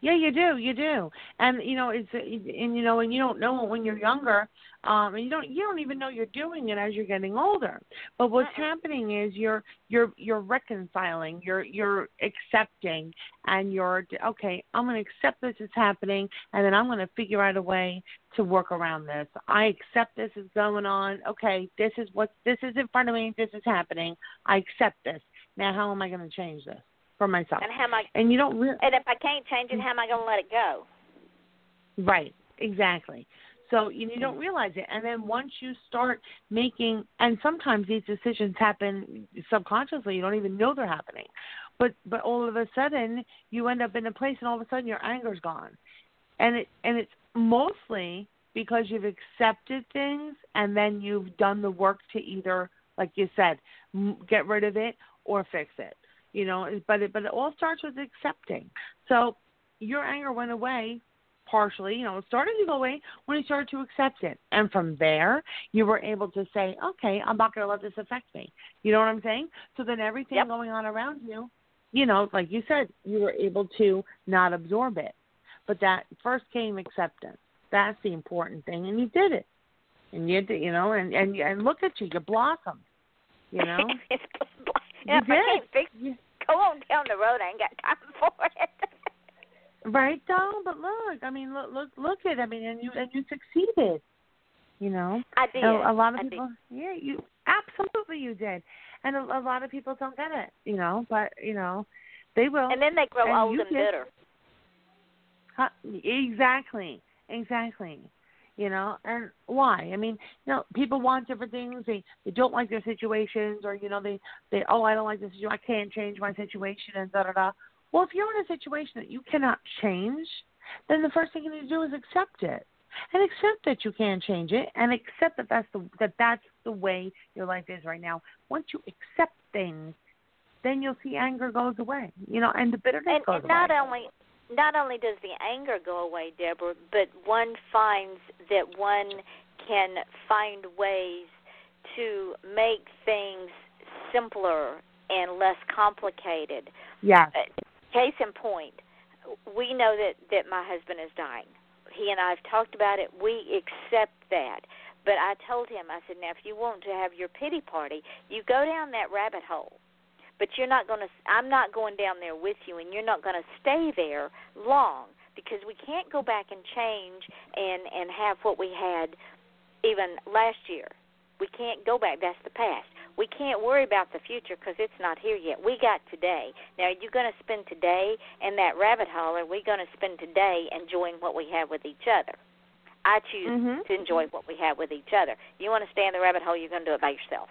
Yeah, you do, you do, and you know it's and you know and you don't know it when you're younger, um, and you don't you don't even know you're doing it as you're getting older. But what's Mm-mm. happening is you're you're you're reconciling, you're you're accepting, and you're okay. I'm going to accept this is happening, and then I'm going to figure out a way to work around this. I accept this is going on. Okay, this is what this is in front of me. This is happening. I accept this. Now, how am I going to change this for myself? And how am I? And you don't really And if I can't change it, how am I going to let it go? Right, exactly. So you, you don't realize it, and then once you start making, and sometimes these decisions happen subconsciously. You don't even know they're happening, but but all of a sudden you end up in a place, and all of a sudden your anger's gone, and it and it's mostly because you've accepted things, and then you've done the work to either, like you said, get rid of it or fix it. You know, but it but it all starts with accepting. So your anger went away partially, you know, it started to go away when you started to accept it. And from there, you were able to say, okay, I'm not going to let this affect me. You know what I'm saying? So then everything Yep. going on around you, you know, like you said, you were able to not absorb it. But that first came acceptance. That's the important thing. And you did it. and you did, you know, and and and look at you, you blossomed. You know, it's, you if I can't did. fix, You- go on down the road. I ain't got time for it. Right, though. But look, I mean, look, look, look at. I mean, and you and you succeeded. You know, I did. a, a lot of I did. people. Yeah, you absolutely you did, and a, a lot of people don't get it. You know, but you know, they will. And then they grow And old and did. bitter. Huh, exactly, exactly. You know, and why? I mean, you know, people want different things. They they don't like their situations, or you know, they they oh, I don't like this. I can't change my situation, and da da da. Well, if you're in a situation that you cannot change, then the first thing you need to do is accept it, and accept that you can't change it, and accept that that's the that that's the way your life is right now. Once you accept things, then you'll see anger goes away. You know, and the bitterness and, goes and not away. only not only does the anger go away, Deborah, but one finds that one can find ways to make things simpler and less complicated. Yes. Uh, Case in point, we know that that my husband is dying. He and I have talked about it. We accept that. But I told him, I said, now if you want to have your pity party, you go down that rabbit hole but you're not going to I'm not going down there with you and you're not going to stay there long because we can't go back and change and and have what we had even last year. We can't go back. That's the past. We can't worry about the future because it's not here yet. We got today. Now, are you going to spend today in that rabbit hole, or are we going to spend today enjoying what we have with each other? I choose Mhm. to enjoy what we have with each other. You want to stay in the rabbit hole, you're going to do it by yourself.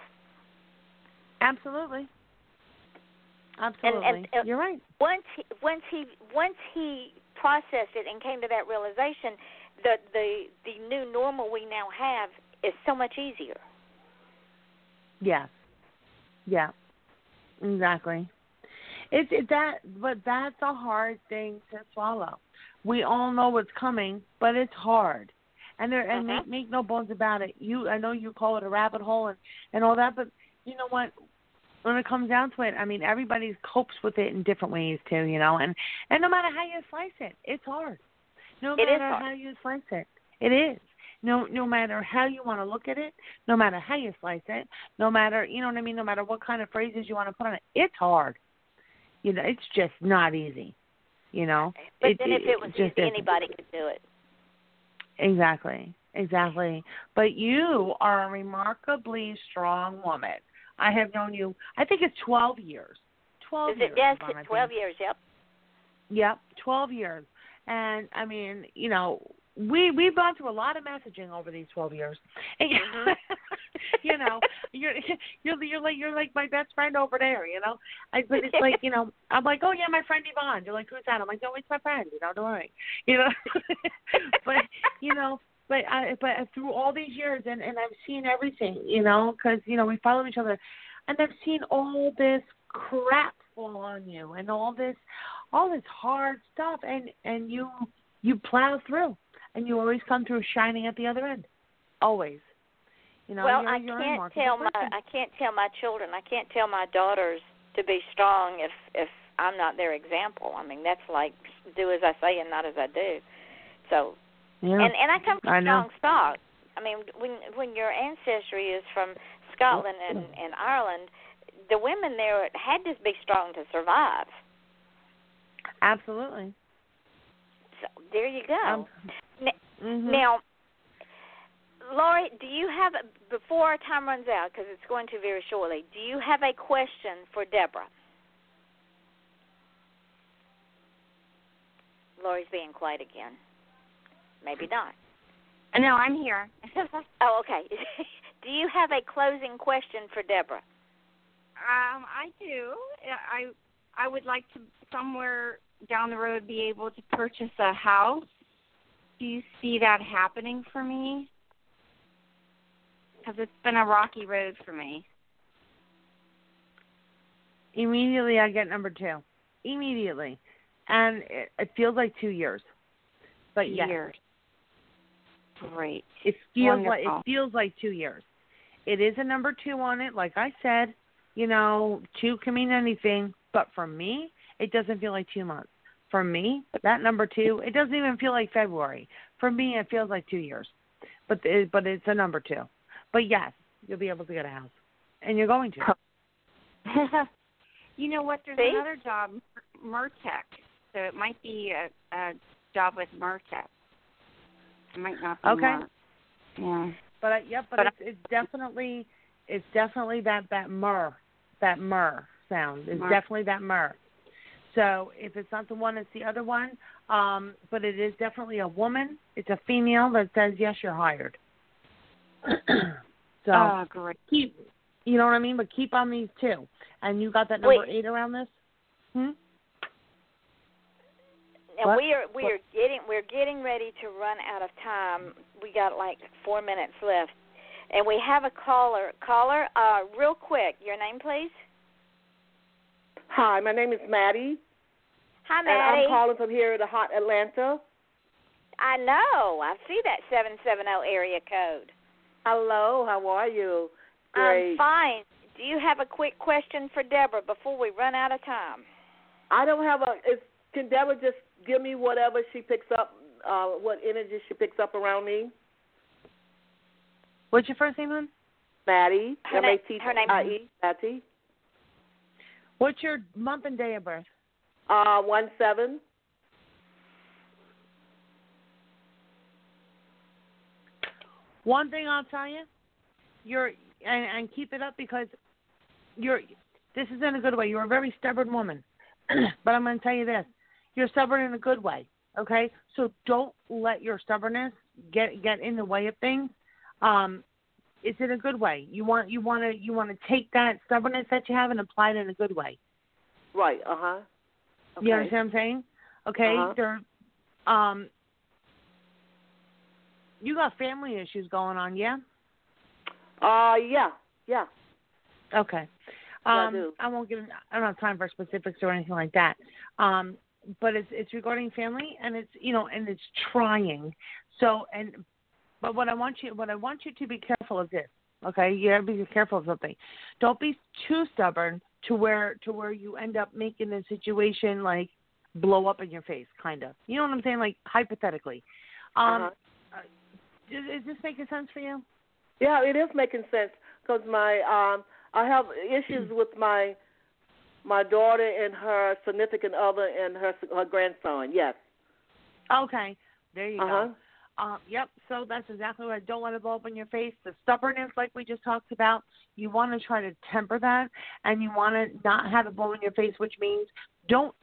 Absolutely. Absolutely. and, uh, You're right. once he once he once he processed it and came to that realization the the the new normal we now have is so much easier Yes. Yeah. Exactly. It's it, that, but that's a hard thing to swallow. We all know what's coming, but it's hard. And there, and Mhm. make, make no bones about it. You, I know you call it a rabbit hole and and all that, but you know what? When it comes down to it, I mean, everybody copes with it in different ways too. You know, and and no matter how you slice it, it's hard. No matter how you slice it, it is. No, no matter how you want to look at it, no matter how you slice it, no matter you know what I mean, no matter what kind of phrases you want to put on it, it's hard. You know, it's just not easy. You know, but It- then if it- was it just easy anybody could do it exactly, exactly. But you are a remarkably strong woman. I have known you. I think it's twelve years. Twelve is years. it yes Yvonne, 12 years yep Yep, twelve years. And I mean, you know, we we've gone through a lot of messaging over these twelve years. And, Mhm. you know, you're you're you're like you're like my best friend over there. You know, I but it's like you know, I'm like, oh yeah, my friend Yvonne. You're like, who's that? I'm like, no, it's my friend. You know, don't worry. You know, but you know. But I, but through all these years, and and I've seen everything, you know, because you know we follow each other, and I've seen all this crap fall on you, and all this, all this hard stuff, and and you you plow through, and you always come through shining at the other end, always. You know, well you're, I you're can't tell my. I can't tell my children I can't tell my daughters to be strong if if I'm not their example I mean that's like do as I say and not as I do so yeah. and and I come from I know. strong stock. I mean, when when your ancestry is from Scotland and and Ireland, the women there had to be strong to survive. Absolutely. So there you go. Um, mhm. Now, Laurie, do you have before our time runs out because it's going to very shortly? Do you have a question for Deborah? Laurie's being quiet again. Maybe not. No, I'm here. Oh, okay. do you have a closing question for Deborah? Um, I do. I I would like to somewhere down the road be able to purchase a house. Do you see that happening for me? Because it's been a rocky road for me. Immediately, I get number two. Immediately, and it, it feels like two years. But yes, Years. Great. it feels like it feels like two years. It is a number two on it, like I said. You know, two can mean anything, but for me, it doesn't feel like two months. For me, that number two, it doesn't even feel like February. For me, it feels like two years. but it, but it's a number two. But yes, you'll be able to get a house, and you're going to. you know what? There's See? another job, Mertech. So it might be a, a job with Mertech. It might not be Okay. Mer. Yeah. But I, yep, but, But it's, it's definitely it's definitely that that myrrh, that myrrh sound. It's Myrrh. definitely that myrrh. So if it's not the one, it's the other one. Um, but it is definitely a woman. It's a female that says yes, you're hired. so oh, great. keep, you know what I mean. But keep on these two. And you got that number Wait. eight around this. Hmm. And What? we are we are getting we're getting ready to run out of time. We got like four minutes left, and we have a caller. Caller, uh, real quick, your name, please. Hi, my name is Mattie, Hi, and Mattie. I'm calling from here to hot Atlanta. I know. I see that seven seven zero area code. Hello, how are you? I'm fine. Do you have a quick question for Deborah before we run out of time? I don't have a. Is, can Deborah just give me whatever she picks up, uh, what energy she picks up around me? What's your first name, hon? Mattie, Her M A name- T T her name- I E, Mattie. What's your month and day of birth? Uh, one seven. One thing I'll tell you, you're and, and keep it up because you're. This is in a good way. You're a very stubborn woman, but I'm going to tell you this: you're stubborn in a good way. Okay, so don't let your stubbornness get get in the way of things. Um, it's in a good way. You want you want to you want to take that stubbornness that you have and apply it in a good way. Right. Uh huh. Okay. You understand what I'm saying? Okay, Uh-huh. there. Um, you got family issues going on, yeah? Uh, yeah, yeah. Okay. Yeah, I Um. I won't give. I don't have time for specifics or anything like that. Um, but it's it's regarding family, and it's you know, and it's trying. So and, but what I want you what I want you to be careful of this. Okay, you gotta be careful of something. Don't be too stubborn to where to where you end up making the situation like blow up in your face, kind of. You know what I'm saying? Like hypothetically. Um, Uh-huh. is, is this making sense for you? Yeah, it is making sense because my um, I have issues with my my daughter and her significant other and her her grandson. Yes. Okay, there you Uh huh. go. Um, yep. So that's exactly what I don't want to blow up in your face. The stubbornness, like we just talked about, you want to try to temper that, and you want to not have it blow in your face, which means don't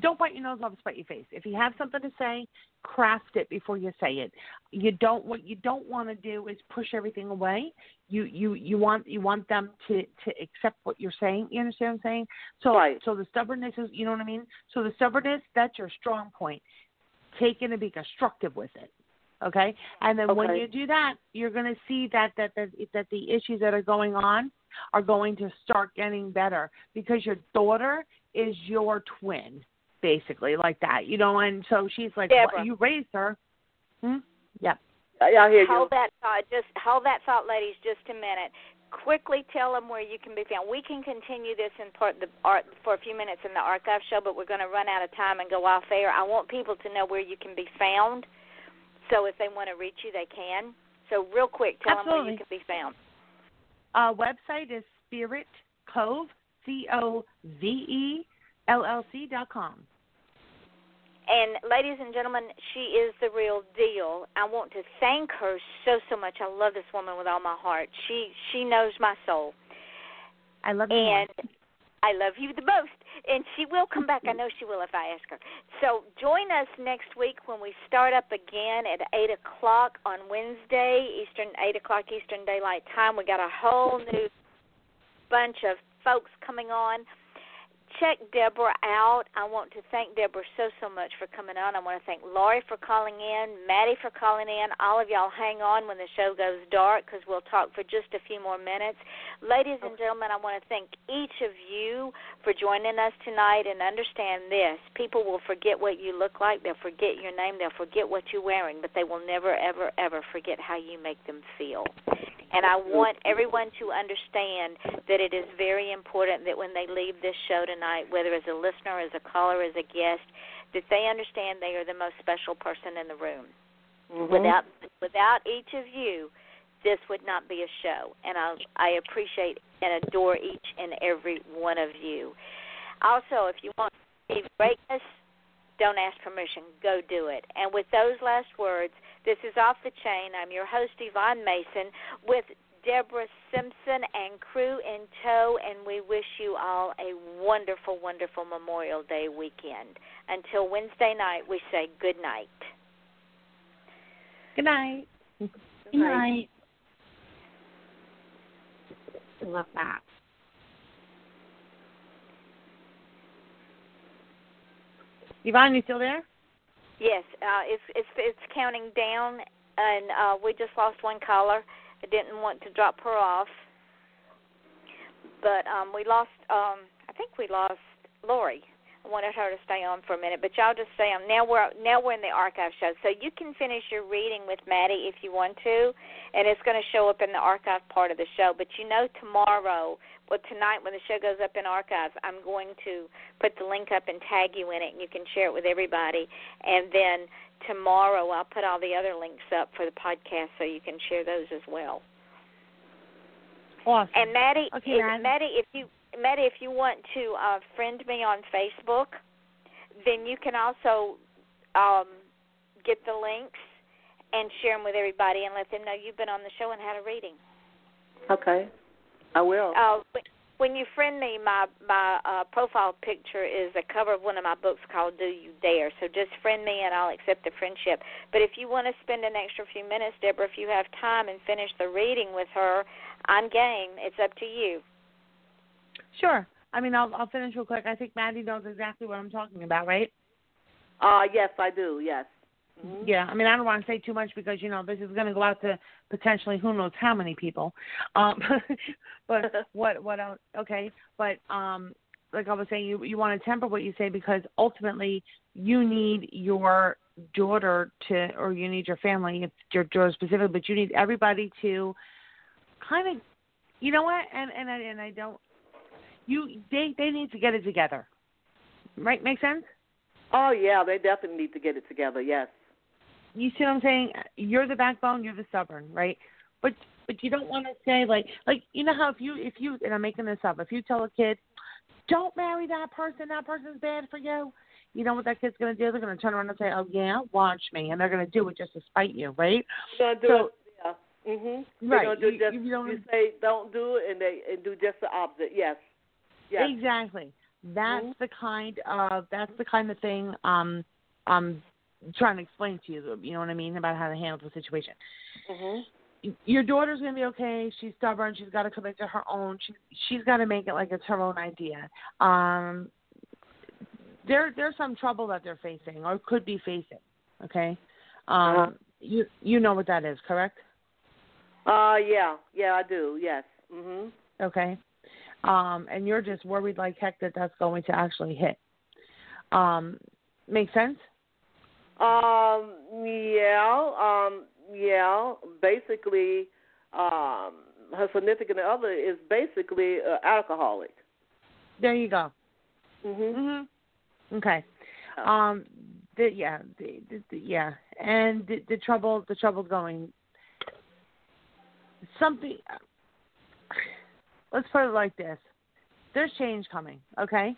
don't bite your nose off spite your face. If you have something to say, craft it before you say it. You don't what you don't want to do is push everything away. You you you want you want them to to accept what you're saying. You understand what I'm saying? So Right. so the stubbornness is you know what I mean. So the stubbornness that's your strong point. Take it and be constructive with it. Okay, and then when you do that, you're going to see that that that that the issues that are going on are going to start getting better because your daughter is your twin, basically like that, you know. And so she's like, Deborah. well, you raised her. Hmm? Yep. Yeah, I hear you. Hold that thought. Just hold that thought, ladies, just a minute. Quickly tell them where you can be found. We can continue this in part the art for a few minutes in the archive show, but we're going to run out of time and go off air. I want people to know where you can be found, so if they want to reach you, they can. So real quick, tell them where you can be found. Our website is Spirit Cove, C O V E L L C dot com. And ladies and gentlemen, she is the real deal. I want to thank her so so much. I love this woman with all my heart. She she knows my soul. I love you. and I love you the most. And she will come back. I know she will if I ask her. So join us next week when we start up again at eight o'clock on Wednesday Eastern, eight o'clock Eastern Daylight Time. We got a whole new bunch of folks coming on. Check Deborah out. I want to thank Deborah so so much for coming on. I want to thank Laurie for calling in, Mattie for calling in. All of y'all hang on when the show goes dark because we'll talk for just a few more minutes. Ladies and gentlemen, I want to thank each of you for joining us tonight and understand this. People will forget what you look like, they'll forget your name, they'll forget what you're wearing, but they will never, ever, ever forget how you make them feel. And I want everyone to understand that it is very important that when they leave this show tonight, whether as a listener, as a caller, as a guest, that they understand they are the most special person in the room. Mm-hmm. Without without each of you, this would not be a show. And I I appreciate and adore each and every one of you. Also, if you want to achieve greatness, don't ask permission. Go do it. And with those last words, this is Off the Chain. I'm your host, Yvonne Mason, with Deborah Simpson and crew in tow, and we wish you all a wonderful, wonderful Memorial Day weekend. Until Wednesday night, we say good night. Good night. Good night. Love that. Yvonne, are you still there? Yes, uh, it's it's it's counting down, and uh, we just lost one caller. I didn't want to drop her off, but um, we lost. Um, I think we lost Lori. I wanted her to stay on for a minute, but y'all just stay on. Now we're now we're in the archive show, so you can finish your reading with Mattie if you want to, and it's going to show up in the archive part of the show. But you know tomorrow, well tonight when the show goes up in archives, I'm going to put the link up and tag you in it, and you can share it with everybody. And then tomorrow I'll put all the other links up for the podcast, so you can share those as well. Awesome. And Mattie, Okay, if. Mattie, if you Mattie, if you want to uh, friend me on Facebook, then you can also um, get the links and share them with everybody and let them know you've been on the show and had a reading. Okay. I will. Uh, when you friend me, my my uh, profile picture is a cover of one of my books called "Do You Dare." So just friend me, and I'll accept the friendship. But if you want to spend an extra few minutes, Deborah, if you have time and finish the reading with her, I'm game. It's up to you. Sure. I mean, I'll I'll finish real quick. I think Mattie knows exactly what I'm talking about, right? Uh yes, I do. Yes. Mhm. Yeah. I mean, I don't want to say too much because you know this is going to go out to potentially who knows how many people. Um, but what what else? Okay. But um, like I was saying, you you want to temper what you say because ultimately you need your daughter to, or you need your family, it's your daughter specifically, but you need everybody to kind of, you know what? And and I, and I don't. You they they need to get it together. Right? Make sense? Oh yeah, they definitely need to get it together. Yes. you see what I'm saying? You're the backbone, you're the stubborn, right? But but you don't want to say like like you know how if you if you and I'm making this up, if you tell a kid, don't marry that person, that person's bad for you. You know what that kid's gonna do? They're gonna turn around and say, "Oh yeah, watch me," and they're gonna do it just to spite you, right? They're gonna do So- it. Yeah. Mhm. Right. They're gonna do You- just you don't- you say don't do it, and they and do just the opposite. Yes. Exactly. That's Mhm. the kind of that's the kind of thing um I'm trying to explain to you. You know what I mean about how to handle the situation. Mhm. your daughter's gonna be okay. She's stubborn. She's got to come into her own. She she's got to make it like it's her own idea. Um, there there's some trouble that they're facing or could be facing. Okay, um, Uh-huh. you you know what that is, correct? Uh yeah yeah I do yes. Mhm. Okay, um, and you're just worried like heck that that's going to actually hit. Um, make sense? Um yeah um yeah basically um her significant other is basically an alcoholic. There you go. Mhm. Mhm. Okay. Um. The, yeah. The, the, the, yeah. And the, the trouble. The trouble going. Something. Let's put it like this. There's change coming. Okay.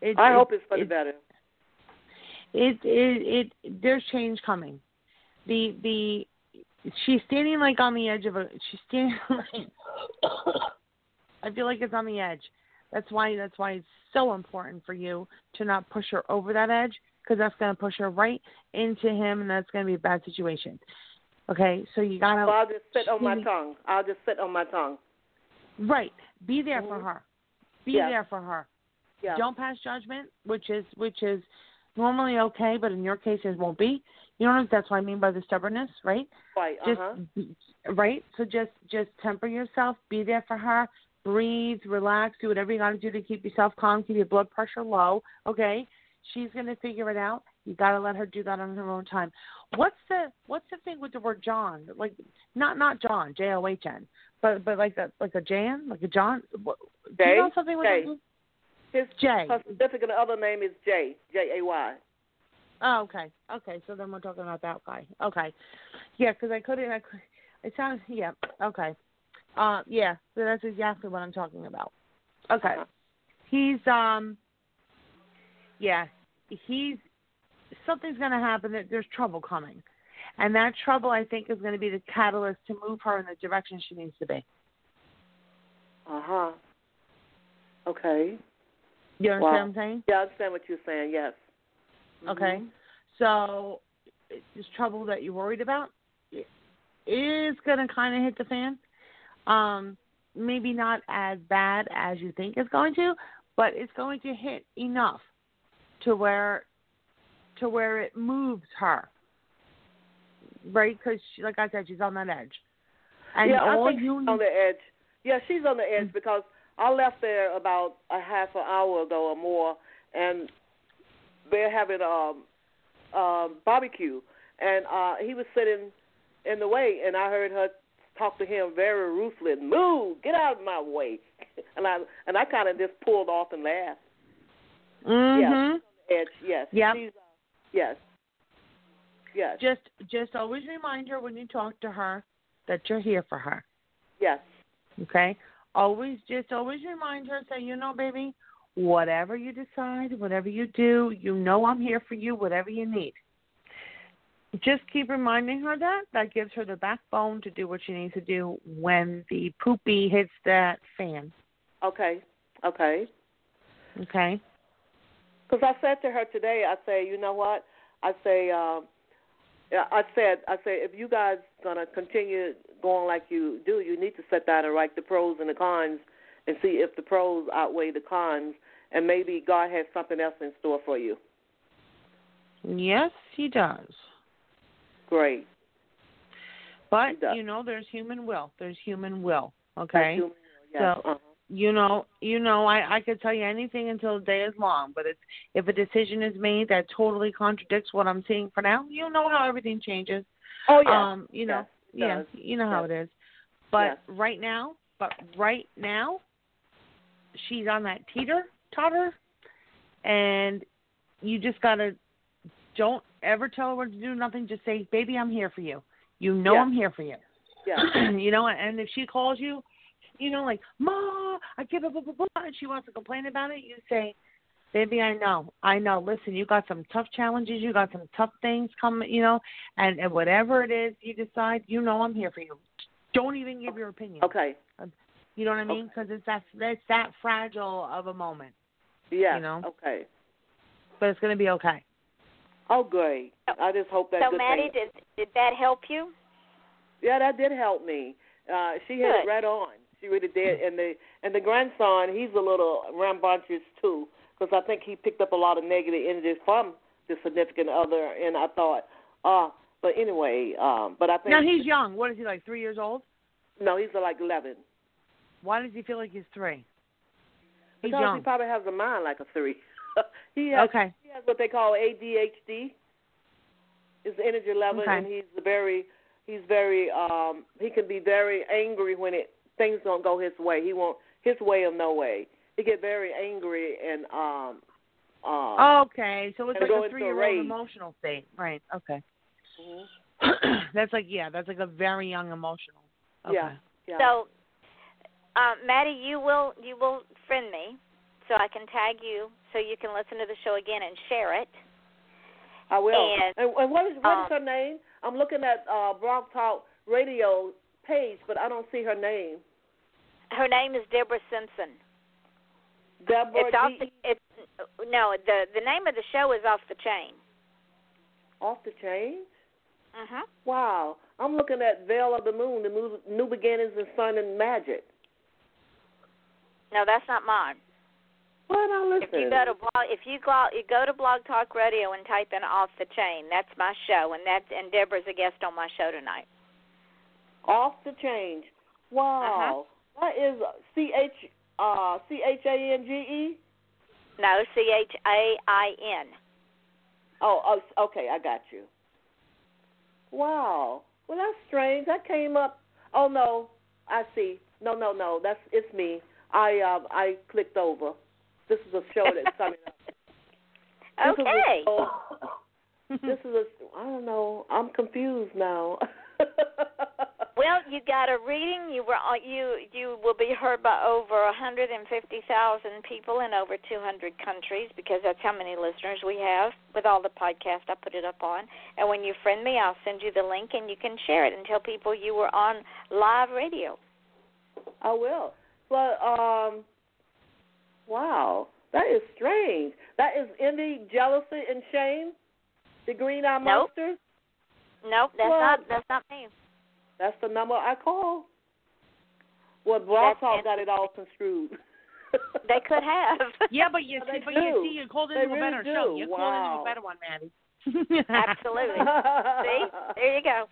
It, I it- hope it's for the better. It, it it there's change coming. The the she's standing like on the edge of a she's standing like I feel like it's on the edge. That's why that's why it's so important for you to not push her over that edge because that's going to push her right into him and that's going to be a bad situation. Okay, so you got to So I'll just sit on my tongue. I'll just sit on my tongue. Right. Be there for Mhm. her. Be Yeah. there for her. Yeah. Don't pass judgment, which is which is normally okay, but in your case it won't be. You know what that's what I mean by the stubbornness, right? Right. Just Uh huh. right. So just just temper yourself. Be there for her. Breathe, relax, do whatever you got to do to keep yourself calm, keep your blood pressure low. Okay, she's gonna figure it out. You got to let her do that on her own time. What's the what's the thing with the word John? Like not not John, J O H N, but but like a like a Jan, like a John. What, do you know something with Jay. His Jay. her significant other name is J. J A Y. Oh, okay. Okay, so then we're talking about that guy. Okay. Yeah, because I couldn't. I could, it sounds. Yeah. Okay. Uh, yeah. So that's exactly what I'm talking about. Okay. He's um. Yeah, he's something's going to happen. That there's trouble coming, and that trouble I think is going to be the catalyst to move her in the direction she needs to be. Uh huh. Okay. You understand Wow. what I'm saying? Yeah, I understand what you're saying. Yes. Okay. So this trouble that you're worried about is going to kind of hit the fan. Um, maybe not as bad as you think it's going to, but it's going to hit enough to where to where it moves her. Right? Because, like I said, she's on that edge. And yeah, I think you she's on the edge. Yeah, she's on the edge because I left there about a half an hour ago or more, and they're having um um barbecue, and uh he was sitting in the way, and I heard her talk to him very ruthless. Move, get out of my way, and I and I kind of just pulled off and laughed. Mm-hmm. Yeah, she's on the edge. Yes. She's, uh, yes. Yes. Just just always remind her when you talk to her that you're here for her. Yes. Okay? Always just always remind her, say, you know, baby, whatever you decide, whatever you do, you know I'm here for you, whatever you need. Just keep reminding her that. That gives her the backbone to do what she needs to do when the poopy hits that fan. Okay. Okay. Okay? Because I said to her today, I say, you know what? I say, um, I said, I say, if you guys gonna continue going like you do, you need to sit down and write the pros and the cons, and see if the pros outweigh the cons, and maybe God has something else in store for you. Yes, he does. Great. But does. you know, there's human will. There's human will. Okay. Human will, yes. So Uh-huh. You know, you know, I I could tell you anything until the day is long, but it's if a decision is made that totally contradicts what I'm seeing for now, you know how everything changes. Oh yeah. Um, you know, it yeah, you know how Yes. it is. But Yes. right now, but right now, she's on that teeter totter, and you just gotta don't ever tell her what to do. Nothing. Just say, "Baby, I'm here for you. You know Yeah. I'm here for you." Yeah. you know, and if she calls you, you know, like, Ma, I give up, blah, blah, blah, and she wants to complain about it, you say, Baby, I know, I know. Listen, you got some tough challenges, you got some tough things coming, you know, and, and whatever it is you decide, you know, I'm here for you. Don't even give your opinion. Okay. You know what I mean? Because it's that it's that fragile of a moment, Yeah. You know? Okay. but it's gonna be okay. Oh, great. I just hope that. so, good Mattie, thing- did did that help you? Yeah, that did help me. Uh, she hit Good. it right on. She really did. And the and the grandson, he's a little rambunctious too, because I think he picked up a lot of negative energy from the significant other. And I thought, uh, but anyway, um, but I think Now he's young. What is he like? Three years old? no, he's like eleven. Why does he feel like he's three? He's because young. he probably has a mind like a three. he has Okay. he has what they call ADHD. His energy level, Okay. and he's very he's very um he can be very angry when it things don't go his way. He won't his way or no way. He get very angry and um um Okay, so it's like a three-year-old emotional state, right? Okay. mhm. that's like yeah, that's like a very young emotional. Okay. yeah yeah So, um, Mattie, you will you will friend me, so I can tag you, so you can listen to the show again and share it. I will. and, And, and what is what is um, her name? I'm looking at uh Blog Talk Radio page, but I don't see her name. Her name is Deborah Simpson. Deborah It's off the it's no the the name of the show is off the chain. off the chain. Uh huh. Wow. I'm looking at Veil of the Moon, the new, new beginnings in sun and magic. No, that's not mine. What I listen? If you go to blog, if you go you go to Blog Talk Radio and type in off the chain, that's my show, and that's and Deborah's a guest on my show tonight. off the Chain. Wow. That is C H uh C H A N G E. No, C H A I N. Oh, oh, okay, I got you. Wow. Well, that's strange. That came up. Oh no, I see. No, no, no. That's it's me. I um I clicked over. This is a show that's coming up. This is a Okay. this is a. I don't know. I'm confused now. well, you got a reading. You were uh, you you will be heard by over 150,000 people in over 200 countries because that's how many listeners we have with all the podcasts I put it up on. And when you friend me, I'll send you the link and you can share it and tell people you were on live radio. I will. But um, wow, that is strange. That is envy, jealousy, and shame. The green eye nope. monsters. Nope, that's well, not that's not me. That's the number I call. Well, Blog Talk got it all construed. they could have. yeah, but you see, but do. you see, you called into they a really better do. show. You wow. called into a better one, Mattie. Absolutely. see, there you go.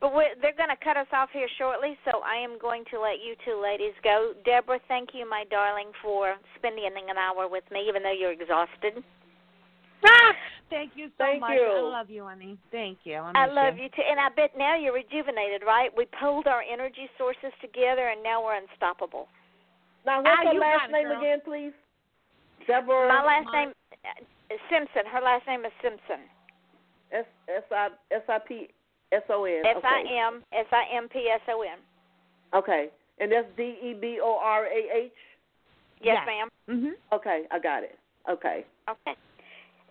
But we're, they're going to cut us off here shortly, so I am going to let you two ladies go. Deborah, thank you, my darling, for spending an hour with me, even though you're exhausted. Ah! Thank you so thank much. You. I love you, honey. Thank you. I I, love you. you too, and I bet now you're rejuvenated, right? We pulled our energy sources together, and now we're unstoppable. Now, what's ah, her last got it, name girl. again, please? Deborah. My last name uh, Simpson. Her last name is Simpson. S S I S I P S O N. S I M S I M P S O N. Okay, and that's D E B O R A H. Yes, Yes. ma'am. Mhm. Okay, I got it. Okay. Okay.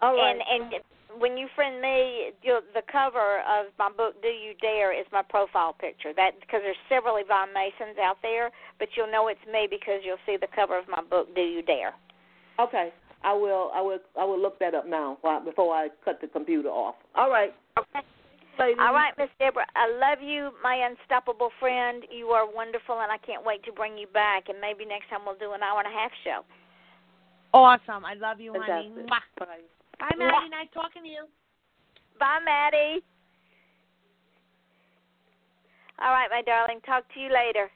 All right. And and when you friend me, you'll, the cover of my book "Do You Dare" is my profile picture. That because there's several Yvonne Masons out there, but you'll know it's me because you'll see the cover of my book "Do You Dare." okay. I will. I will. I will look that up now while- before I cut the computer off. All right. Okay. Ladies. All right, Miss Deborah. I love you, my unstoppable friend. You are wonderful, and I can't wait to bring you back. And maybe next time we'll do an hour and a half show. Awesome. I love you, honey. Fantastic. Mwah. Bye. Bye, Mattie. Nice talking to you. Bye, Mattie. All right, my darling. Talk to you later.